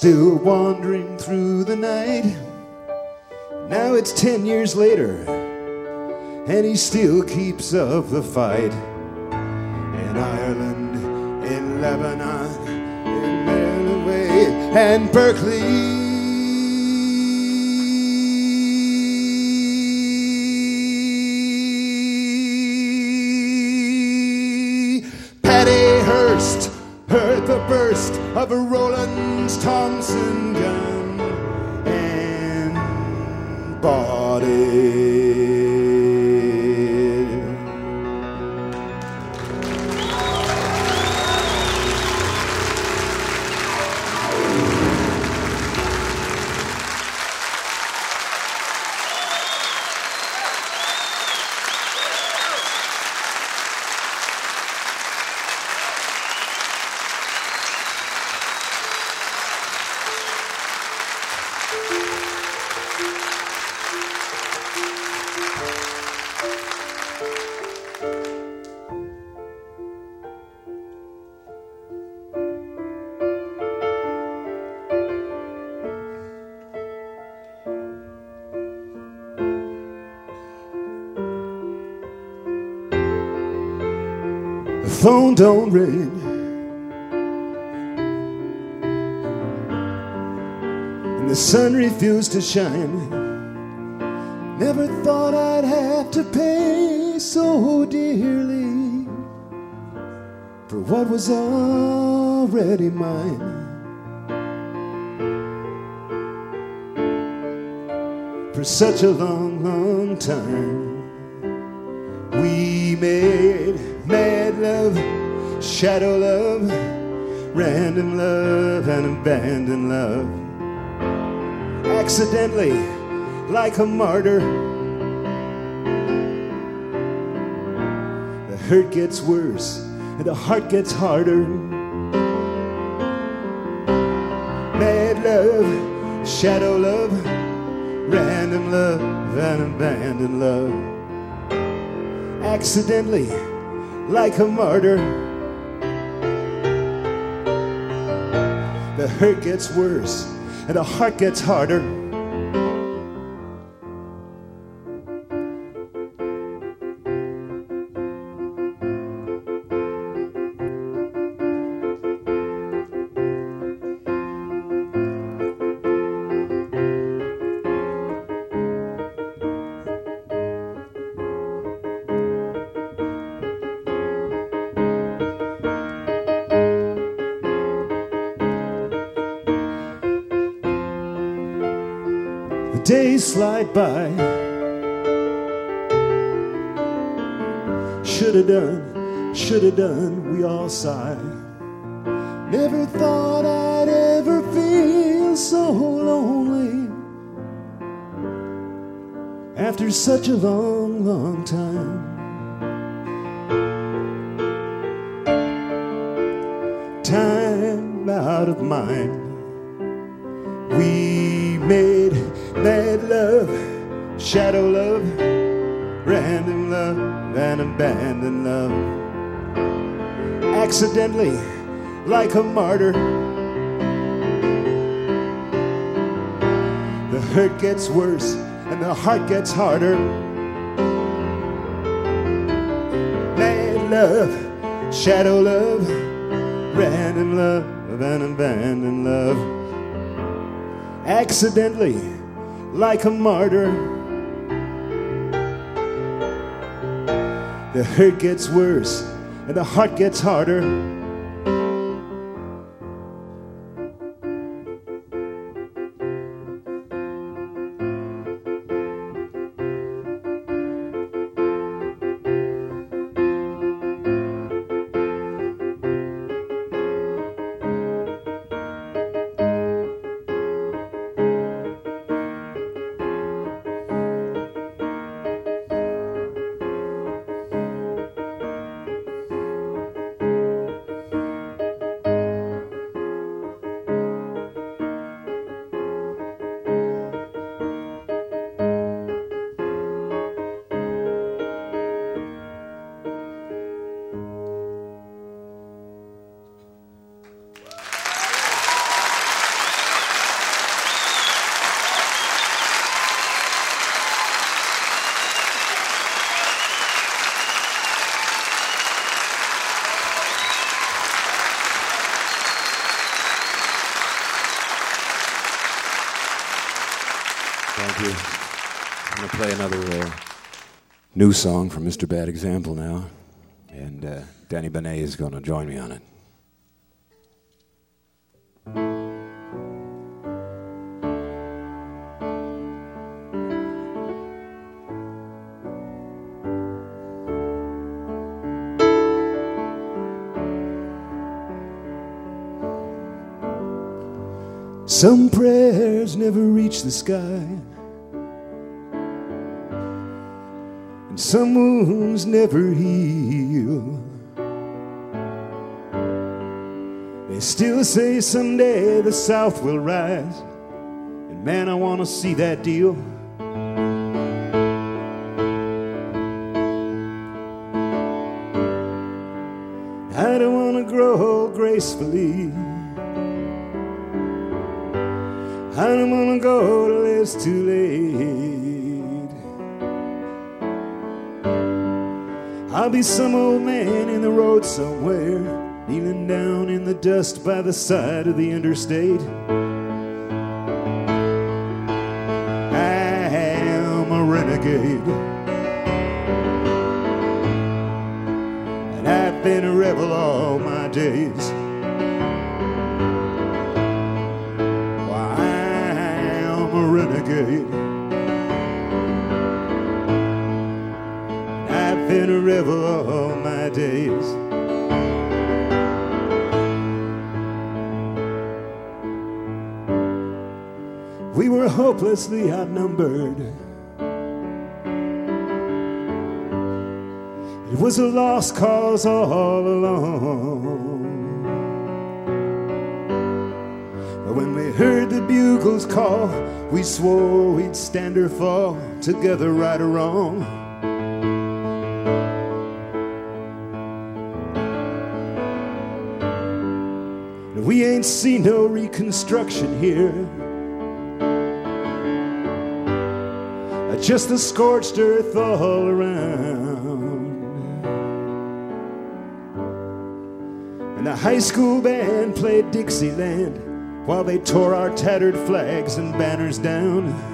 Still wandering through the night. Now it's ten years later, and he still keeps up the fight. In Ireland, in Lebanon, in Maryland, and Berkeley. Phone don't ring. And the sun refused to shine. Never thought I'd have to pay so dearly for what was already mine. For such a long, long time, shadow love, random love, and abandoned love. Accidentally, like a martyr. The hurt gets worse and the heart gets harder. Mad love, shadow love, random love, and abandoned love. Accidentally, like a martyr. The hurt gets worse and the heart gets harder. Slide by. Should have done, should have done, we all sigh. Never thought I'd ever feel so lonely. After such a long, long time. Time out of mind. Shadow love, random love, and abandoned love. Accidentally, like a martyr. The hurt gets worse and the heart gets harder. Mad love, shadow love, random love, and abandoned love accidentally like a martyr. The hurt gets worse and the heart gets harder. New song from Mr. Bad Example now, and uh, Danny Benet is going to join me on it. Some prayers never reach the sky, some wounds never heal. They still say someday the South will rise, and man, I want to see that deal. I don't want to grow gracefully. Be some old man in the road somewhere, kneeling down in the dust by the side of the interstate. Lost cause all along. But when we heard the bugles call, we swore we'd stand or fall, together, right or wrong. We ain't seen no reconstruction here. Just the scorched earth all around. And the high school band played Dixieland while they tore our tattered flags and banners down.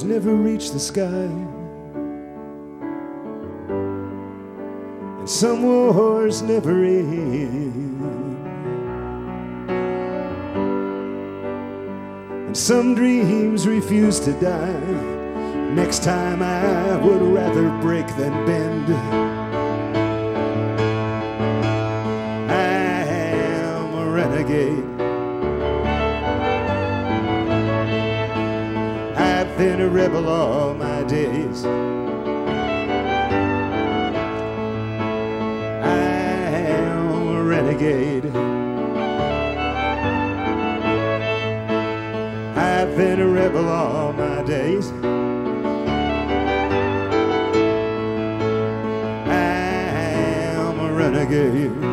Never reach the sky. And some wars never end. And some dreams refuse to die. Next time I would rather break than bend. A rebel all my days. I am a renegade. I've been a rebel all my days. I am a renegade.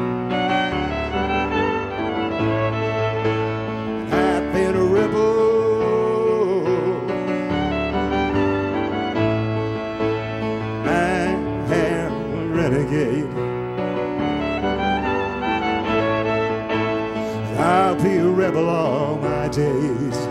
Rebel all my days.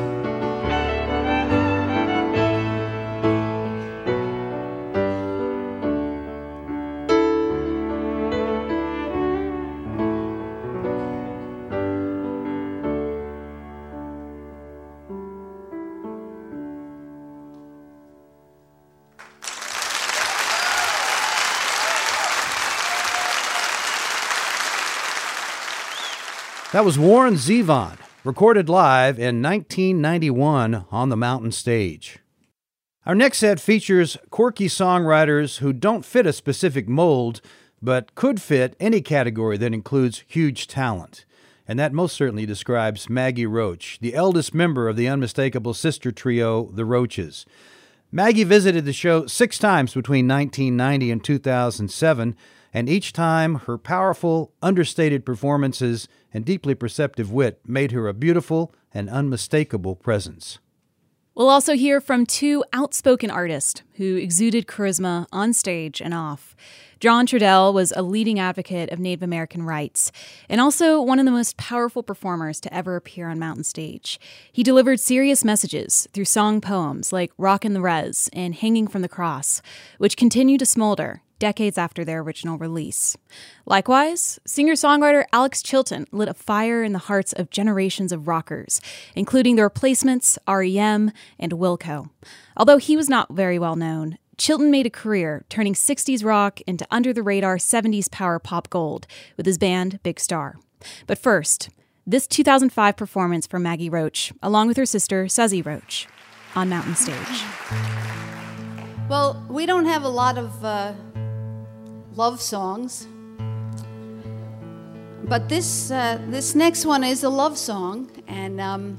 That was Warren Zevon, recorded live in 1991 on the Mountain Stage. Our next set features quirky songwriters who don't fit a specific mold, but could fit any category that includes huge talent. And that most certainly describes Maggie Roach, the eldest member of the unmistakable sister trio, the Roaches. Maggie visited the show six times between 1990 and 2007, and each time her powerful, understated performances and deeply perceptive wit made her a beautiful and unmistakable presence. We'll also hear from two outspoken artists who exuded charisma on stage and off. John Trudell was a leading advocate of Native American rights and also one of the most powerful performers to ever appear on Mountain Stage. He delivered serious messages through song poems like Rockin' the Res and Hanging from the Cross, which continue to smolder decades after their original release. Likewise, singer songwriter Alex Chilton lit a fire in the hearts of generations of rockers, including the replacements, REM, and Wilco. Although he was not very well known, Chilton made a career turning 60s rock into under the radar 70s power pop gold with his band Big Star. But first, this 2005 performance from Maggie Roach, along with her sister Suzy Roach, on Mountain Stage. Well, we don't have a lot of uh, love songs, but this uh, this next one is a love song, and um,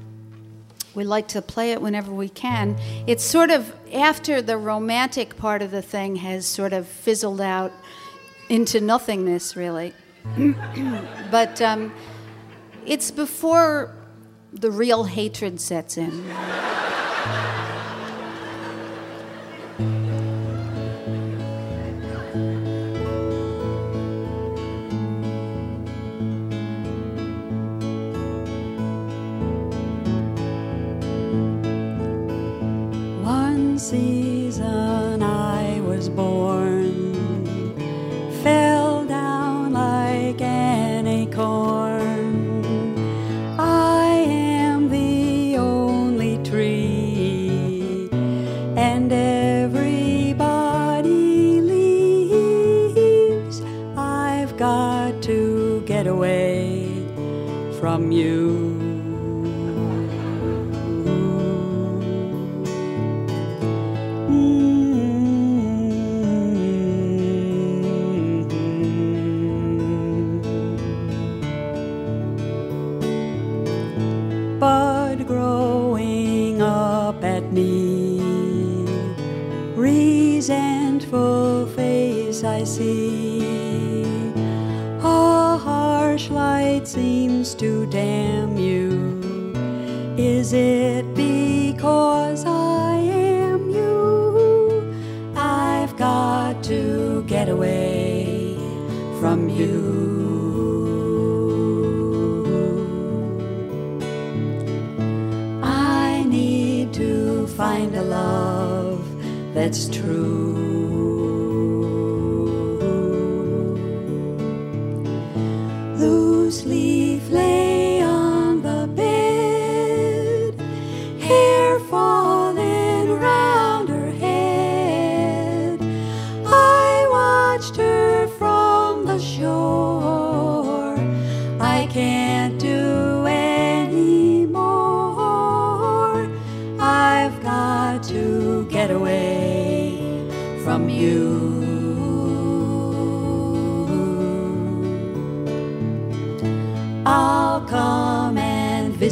we like to play it whenever we can. It's sort of after the romantic part of the thing has sort of fizzled out into nothingness, really. but um, it's before the real hatred sets in.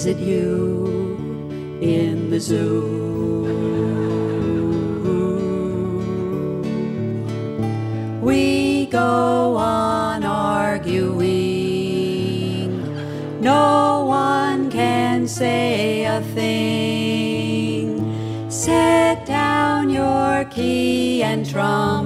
Visit you in the zoo. We go on arguing. No one can say a thing. Set down your key and trumpet.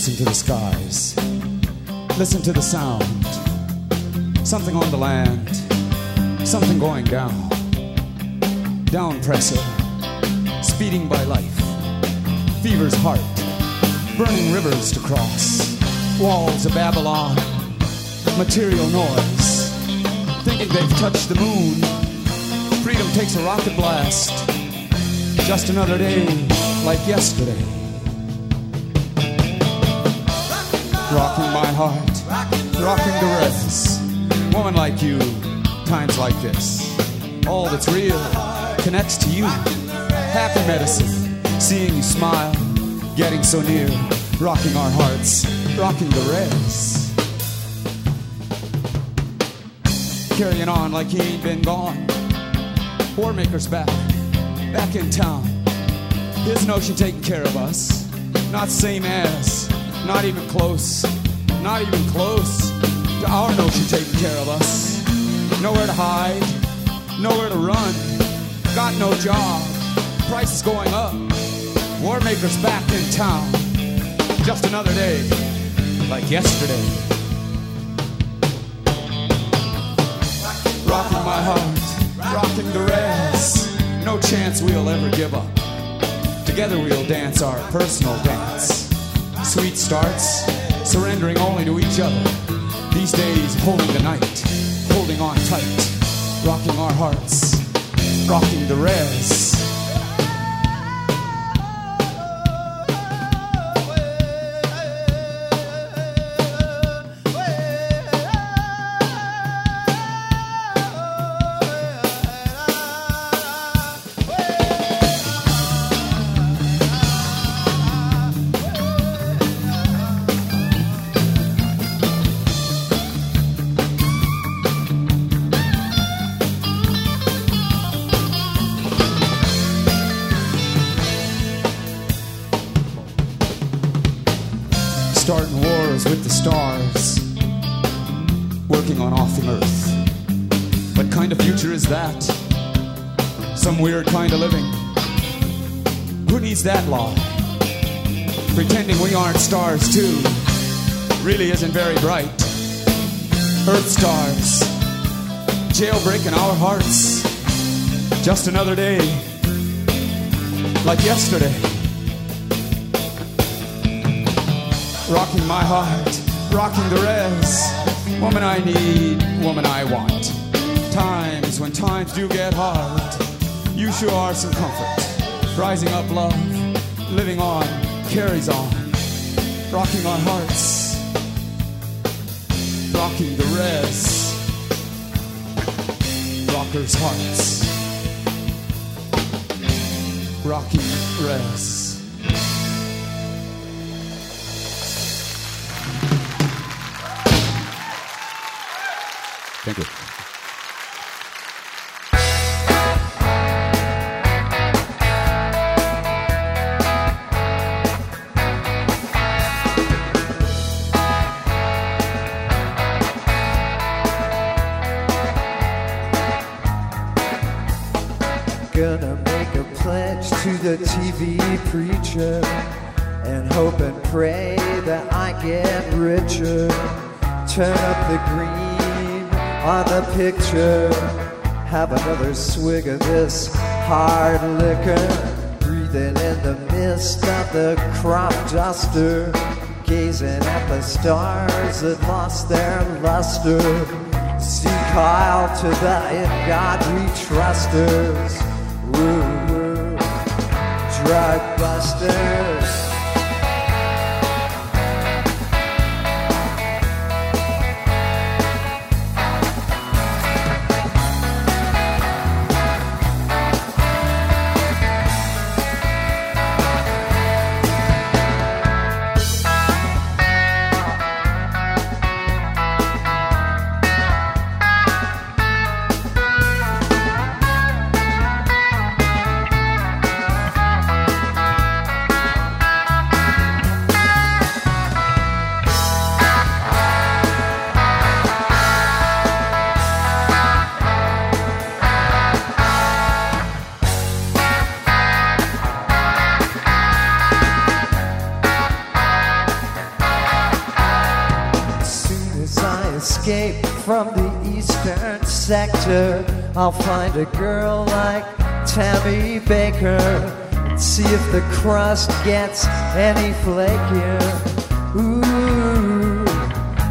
Listen to the skies. Listen to the sound. Something on the land. Something going down. Down pressure. Speeding by life. Fever's heart. Burning rivers to cross. Walls of Babylon. Material noise. Thinking they've touched the moon. Freedom takes a rocket blast. Just another day like yesterday. Rocking my heart, rocking the rest. Woman like you, times like this. All that's real connects to you. Happy medicine, seeing you smile, getting so near, rocking our hearts, rocking the rest. Carrying on like he ain't been gone. Warmaker's back, back in town. His notion taking care of us, not same as not even close, not even close to our notion taking care of us. Nowhere to hide, nowhere to run, got no job, prices going up. Warmaker's back in town, just another day, like yesterday. Rocking my heart, rocking the rest. No chance we'll ever give up. Together we'll dance our personal dance sweet starts, surrendering only to each other. These days, holding the night, holding on tight, rocking our hearts, rocking the res. Isn't very bright. Earth stars, jailbreaking our hearts. Just another day, like yesterday. rocking my heart, rocking the res. Woman I need, woman I want. Times when times do get hard, you sure are some comfort. Rising up love, living on, carries on. Rocking our hearts, rocking the res. Rockers' hearts. rocky rest. Another swig of this hard liquor. Breathing in the mist of the crop duster. Gazing at the stars that lost their luster. See Kyle to the in God we trusters. Woo woo. Drug busters. A girl like Tammy Baker and see if the crust gets any flakier. Ooh,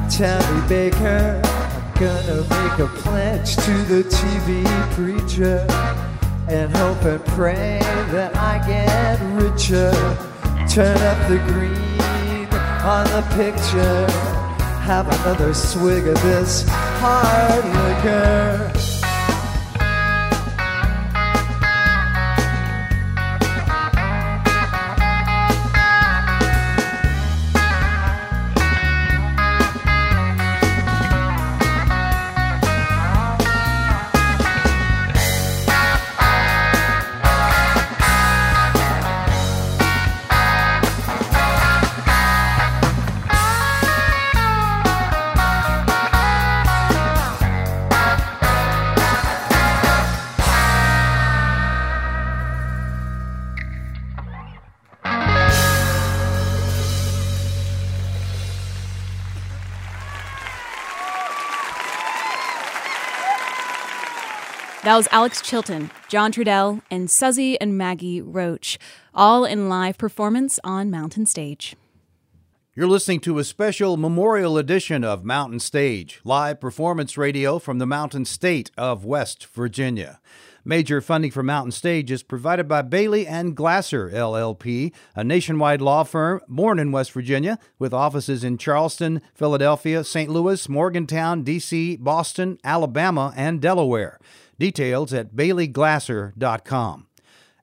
Tammy Baker, I'm gonna make a pledge to the TV preacher and hope and pray that I get richer. Turn up the green on the picture. Have another swig of this hard liquor. That was Alex Chilton, John Trudell, and Suzy and Maggie Roach, all in live performance on Mountain Stage. You're listening to a special memorial edition of Mountain Stage, live performance radio from the Mountain State of West Virginia. Major funding for Mountain Stage is provided by Bailey and Glasser LLP, a nationwide law firm born in West Virginia with offices in Charleston, Philadelphia, St. Louis, Morgantown, D.C., Boston, Alabama, and Delaware. Details at baileyglasser.com.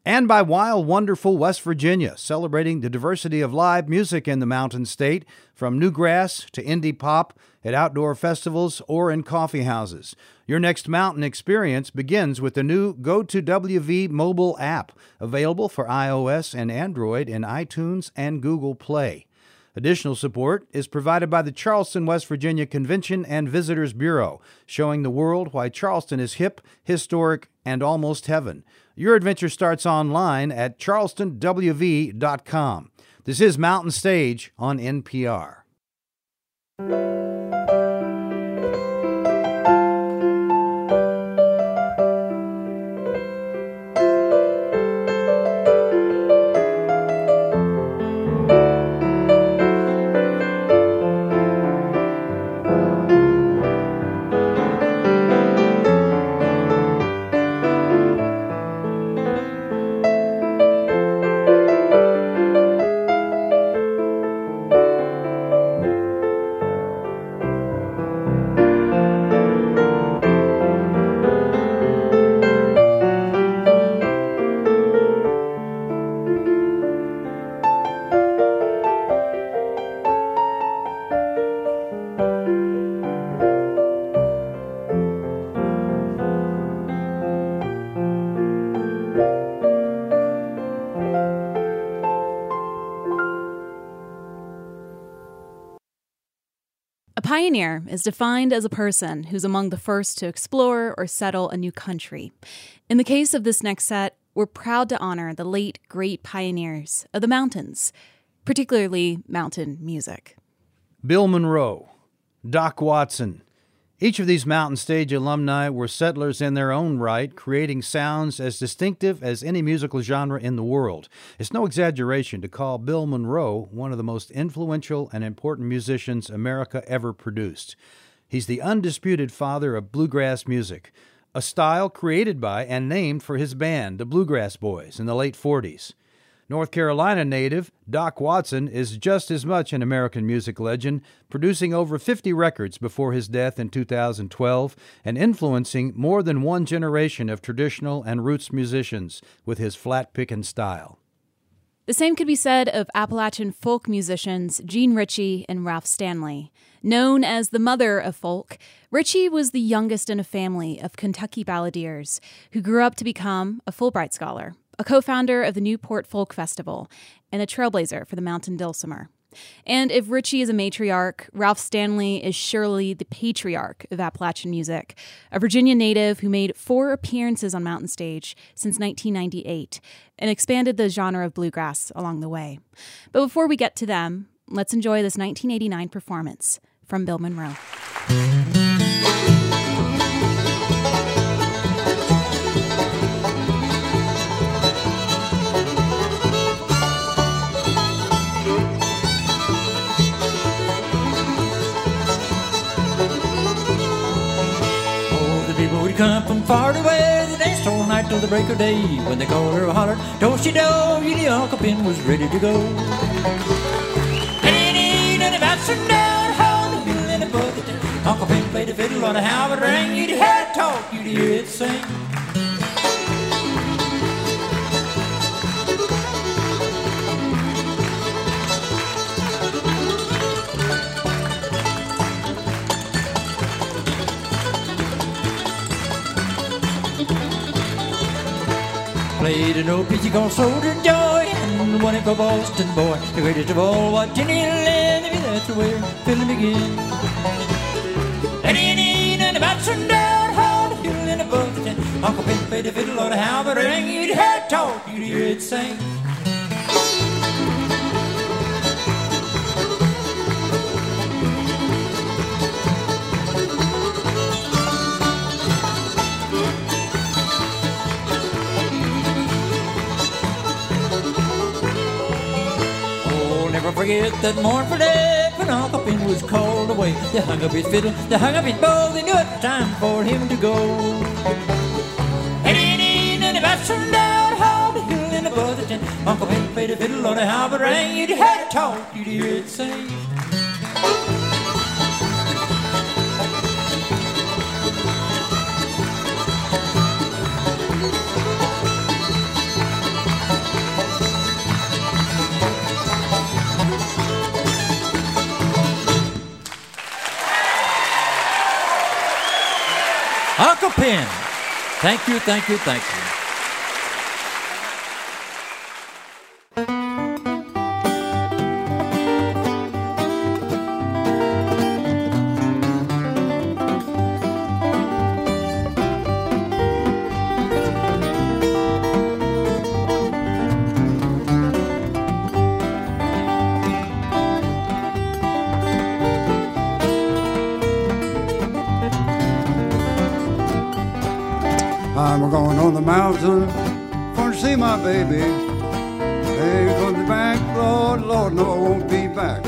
And by Wild Wonderful West Virginia, celebrating the diversity of live music in the Mountain State, from newgrass to indie pop, at outdoor festivals or in coffee houses. Your next mountain experience begins with the new Go to WV mobile app, available for iOS and Android in iTunes and Google Play. Additional support is provided by the Charleston, West Virginia Convention and Visitors Bureau, showing the world why Charleston is hip, historic, and almost heaven. Your adventure starts online at charlestonwv.com. This is Mountain Stage on NPR. Pioneer is defined as a person who's among the first to explore or settle a new country. In the case of this next set, we're proud to honor the late great pioneers of the mountains, particularly mountain music. Bill Monroe, Doc Watson. Each of these Mountain Stage alumni were settlers in their own right, creating sounds as distinctive as any musical genre in the world. It's no exaggeration to call Bill Monroe one of the most influential and important musicians America ever produced. He's the undisputed father of bluegrass music, a style created by and named for his band, the Bluegrass Boys, in the late 40s. North Carolina native Doc Watson is just as much an American music legend, producing over 50 records before his death in 2012 and influencing more than one generation of traditional and roots musicians with his flat picking style. The same could be said of Appalachian folk musicians Jean Ritchie and Ralph Stanley. Known as the mother of folk, Ritchie was the youngest in a family of Kentucky balladeers who grew up to become a Fulbright Scholar a co founder of the Newport Folk Festival, and a trailblazer for the Mountain Dulcimer. And if Ritchie is a matriarch, Ralph Stanley is surely the patriarch of Appalachian music, a Virginia native who made four appearances on Mountain Stage since 1998 and expanded the genre of bluegrass along the way. But before we get to them, let's enjoy this 1989 performance from Bill Monroe. Night till the break of day. When they called her hollered, do she do? You Uncle Ben was ready to go. And he about sundown, hold the middle in the bucket. Uncle Ben played the fiddle on a halberd ring. You'd hear it talk, you'd hear it sing. Played an old piece called Soldier Joy and it for Boston Boy. The greatest of all, what to live, that's where feeling begins. And he and about sundown, how the hill in the bucket. Uncle Ben played the fiddle on a halberd ring, you'd hear it talk, you'd hear it sing. Forget that mournful day when Uncle Ben was called away. They hung up his fiddle, they hung up his bow, they knew it was time for him to go. And in and about sundown, how the hill in the buzzard, Uncle Ben played a fiddle on a halberd ring. You'd hear it talk, you'd hear it sing. Ben. Thank you, thank you, thank you. Baby. Hey, from the back, Lord, Lord, no, I won't be back.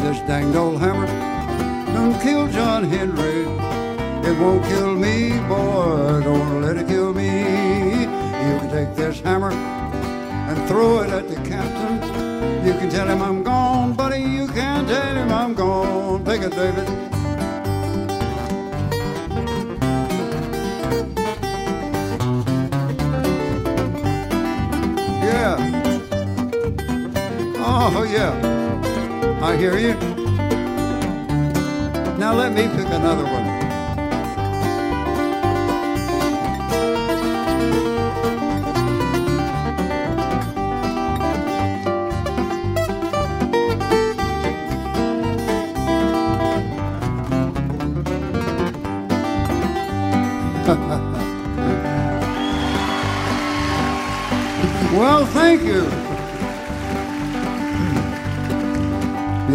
This danged old hammer done killed John Henry. It won't kill me, boy, don't let it kill me. You can take this hammer and throw it at the captain. You can tell him I'm gone, buddy, you can't tell him I'm gone. Take it, David. Yeah. I hear you. Now let me pick another one.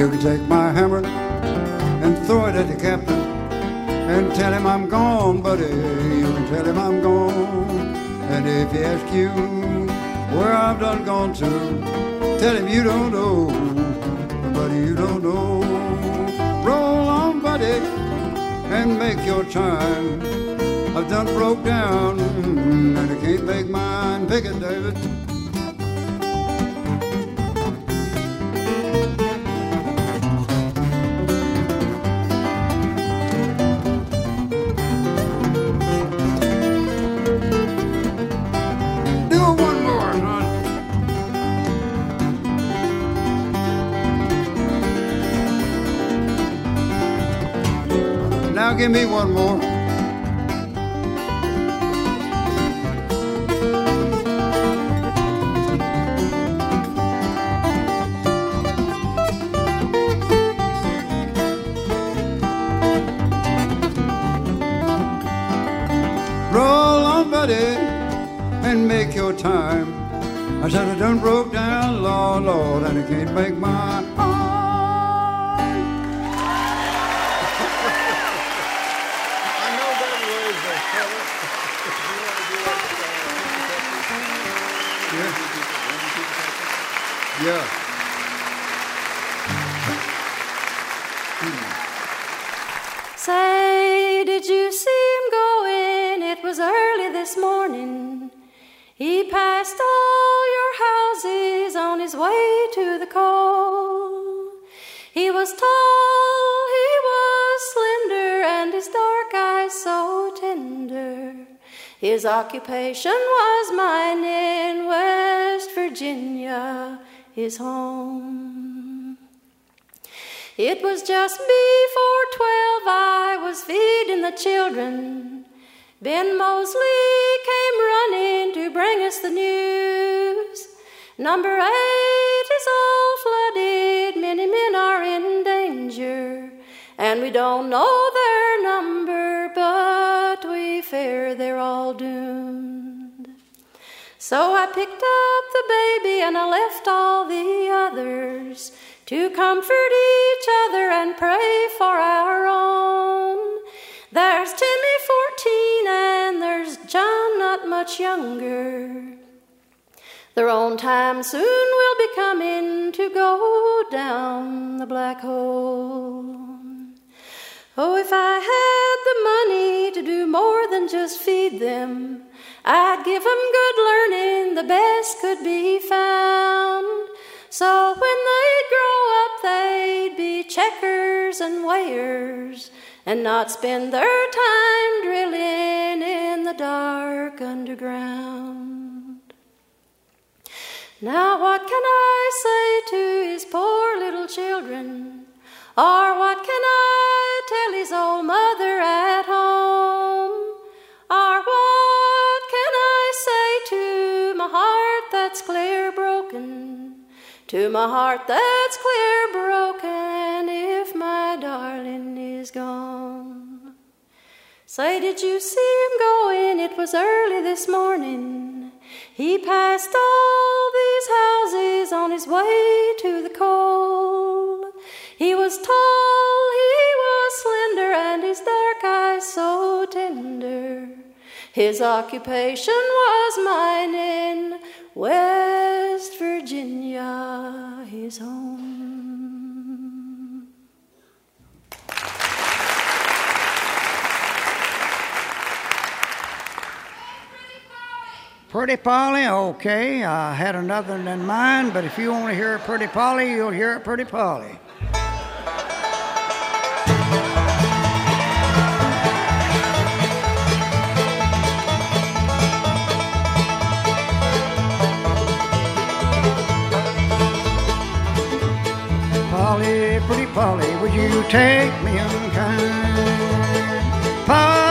You can take my hammer and throw it at the captain and tell him I'm gone, buddy. You can tell him I'm gone. And if he asks you where I've done gone to, tell him you don't know, buddy, you don't know. Roll on, buddy, and make your time. I've done broke down, and I can't make mine. Pick it, David. Give me one more. Roll on, buddy, and make your time. I said I done broke down, Lord, Lord, and I can't make my He was tall, he was slender, and his dark eyes so tender. His occupation was mining, West Virginia, his home. It was just before twelve, I was feeding the children. Ben Mosley came running to bring us the news. Number eight is all flooded, many men are in danger. And we don't know their number, but we fear they're all doomed. So I picked up the baby and I left all the others to comfort each other and pray for our own. There's Timmy, 14, and there's John, not much younger. Their own time soon will be coming to go down the black hole. Oh, if I had the money to do more than just feed them, I'd give them good learning, the best could be found. So when they'd grow up, they'd be checkers and weighers and not spend their time drilling in the dark underground. Now, what can I say to his poor little children? Or what can I tell his old mother at home? Or what can I say to my heart that's clear broken? To my heart that's clear broken if my darling is gone. Say, did you see him going? It was early this morning. He passed all these houses on his way to the coal. He was tall, he was slender, and his dark eyes so tender. His occupation was mining, West Virginia, his home. Pretty Polly, okay. I had another than mine, but if you want to hear Pretty Polly, you'll hear it Pretty Polly. Polly, pretty Polly, would you take me unkind? Polly,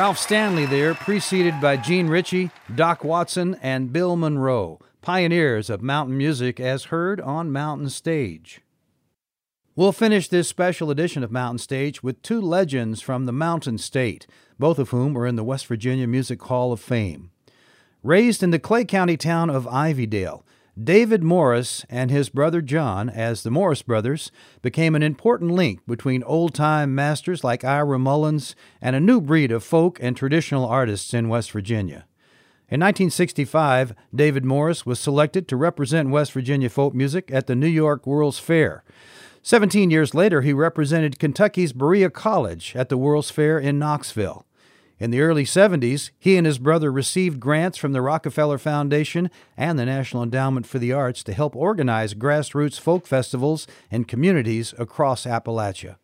Ralph Stanley there, preceded by Gene Ritchie, Doc Watson, and Bill Monroe, pioneers of mountain music as heard on Mountain Stage. We'll finish this special edition of Mountain Stage with two legends from the Mountain State, both of whom are in the West Virginia Music Hall of Fame. Raised in the Clay County town of Ivydale, David Morris and his brother John, as the Morris brothers, became an important link between old time masters like Ira Mullins and a new breed of folk and traditional artists in West Virginia. In 1965, David Morris was selected to represent West Virginia folk music at the New York World's Fair. Seventeen years later, he represented Kentucky's Berea College at the World's Fair in Knoxville. In the early 70s, he and his brother received grants from the Rockefeller Foundation and the National Endowment for the Arts to help organize grassroots folk festivals in communities across Appalachia.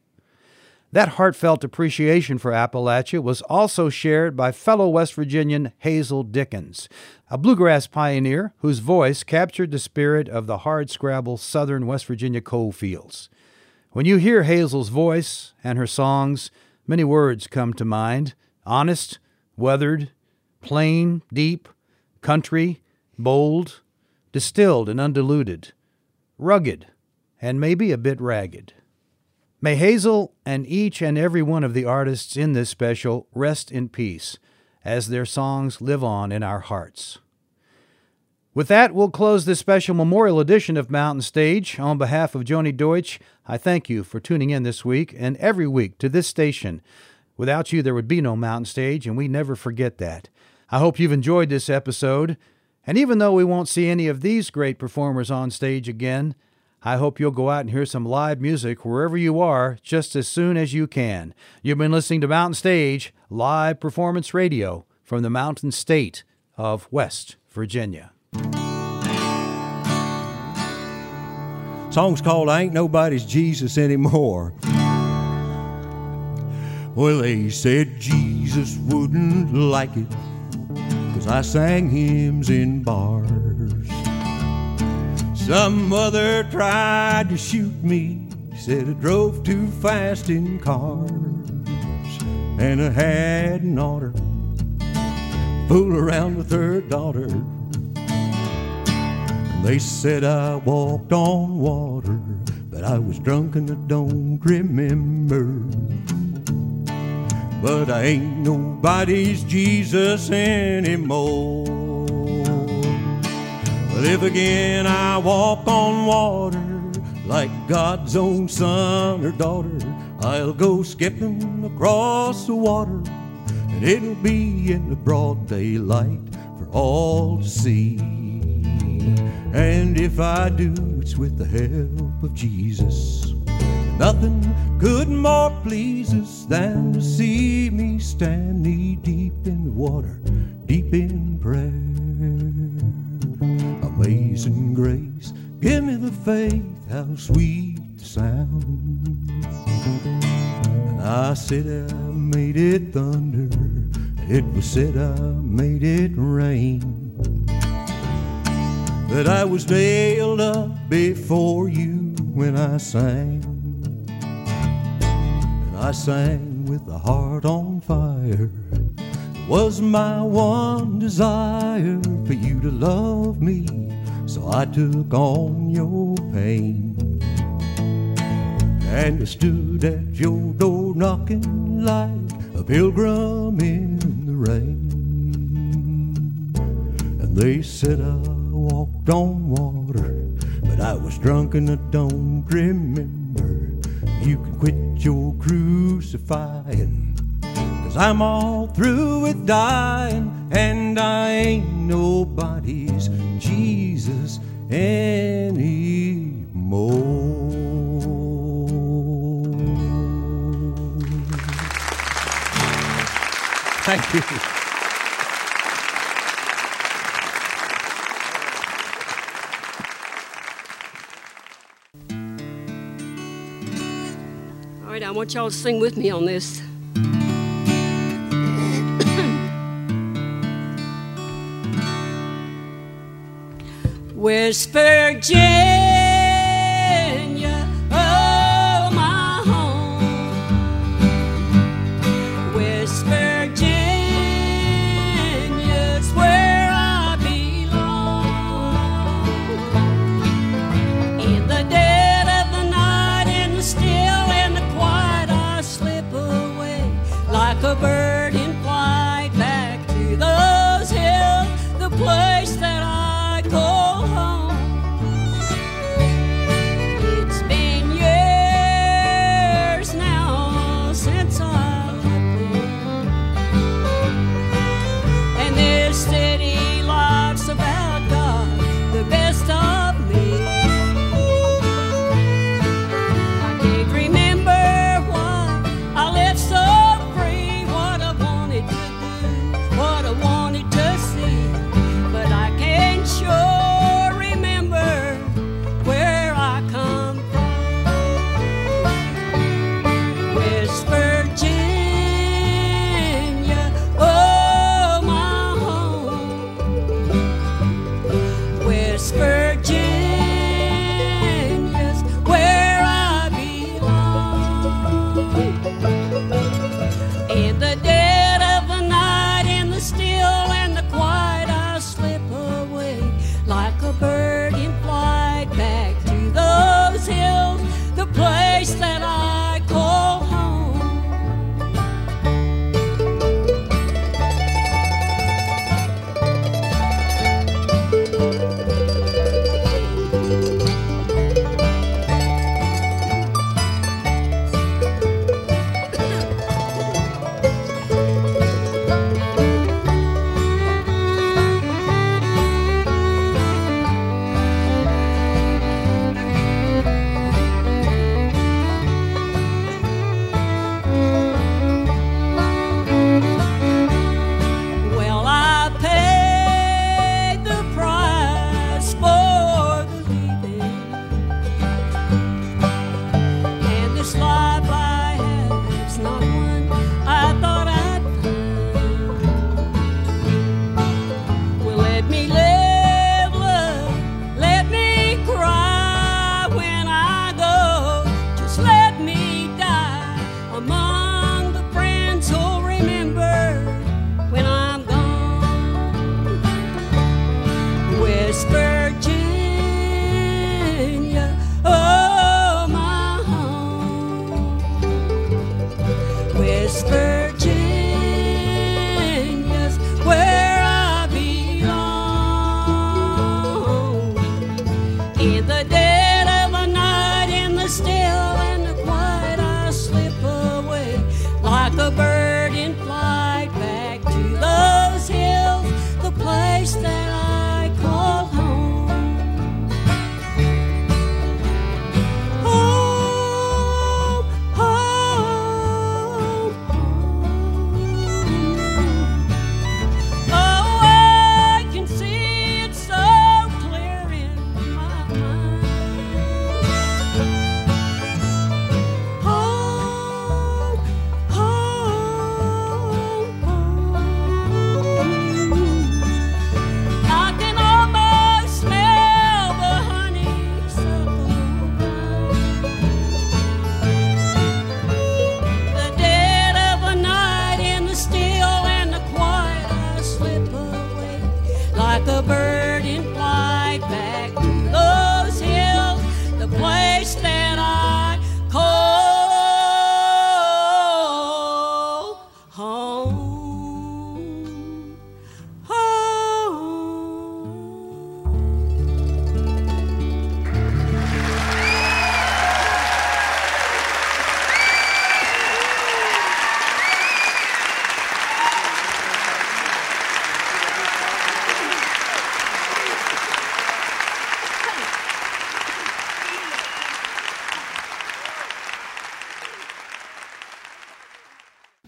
That heartfelt appreciation for Appalachia was also shared by fellow West Virginian Hazel Dickens, a bluegrass pioneer whose voice captured the spirit of the hardscrabble southern West Virginia coal fields. When you hear Hazel's voice and her songs, many words come to mind honest, weathered, plain, deep, country, bold, distilled and undiluted, rugged, and maybe a bit ragged. May Hazel and each and every one of the artists in this special rest in peace as their songs live on in our hearts. With that, we'll close this special memorial edition of Mountain Stage. On behalf of Joni Deutsch, I thank you for tuning in this week and every week to this station. Without you, there would be no Mountain Stage, and we never forget that. I hope you've enjoyed this episode. And even though we won't see any of these great performers on stage again, I hope you'll go out and hear some live music wherever you are just as soon as you can. You've been listening to Mountain Stage, live performance radio from the Mountain State of West Virginia. Song's called Ain't Nobody's Jesus Anymore. Well, they said Jesus wouldn't like it, cause I sang hymns in bars. Some mother tried to shoot me, said I drove too fast in cars, and I had an oughter fool around with her daughter. They said I walked on water, but I was drunk and I don't remember. But I ain't nobody's Jesus anymore. But if again I walk on water like God's own son or daughter, I'll go skipping across the water, and it'll be in the broad daylight for all to see. And if I do, it's with the help of Jesus. Nothing could more please us than to see me stand knee deep in the water, deep in prayer. Amazing grace, give me the faith, how sweet the sound. And I said I made it thunder, it was said I made it rain that I was nailed up before you when I sang. I sang with a heart on fire. It Was my one desire for you to love me, so I took on your pain. And I stood at your door knocking like a pilgrim in the rain. And they said I walked on water, but I was drunk and I don't remember you can quit your crucifying. Cause I'm all through with dying, and I ain't nobody's Jesus anymore. Thank you. want y'all to sing with me on this. Whisper, Jane.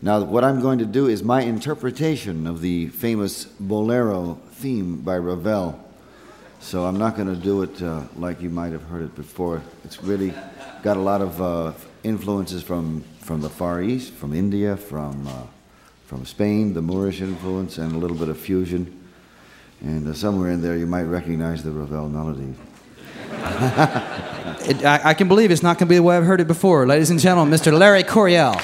Now, what I'm going to do is my interpretation of the famous Bolero theme by Ravel. So I'm not going to do it uh, like you might have heard it before. It's really got a lot of uh, influences from, from the Far East, from India, from, uh, from Spain, the Moorish influence, and a little bit of fusion. And uh, somewhere in there, you might recognize the Ravel melody. It, I, I can believe it's not going to be the way I've heard it before. Ladies and gentlemen, Mr. Larry Coryell.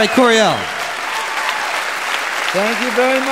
Larry Coryell. Thank you very much.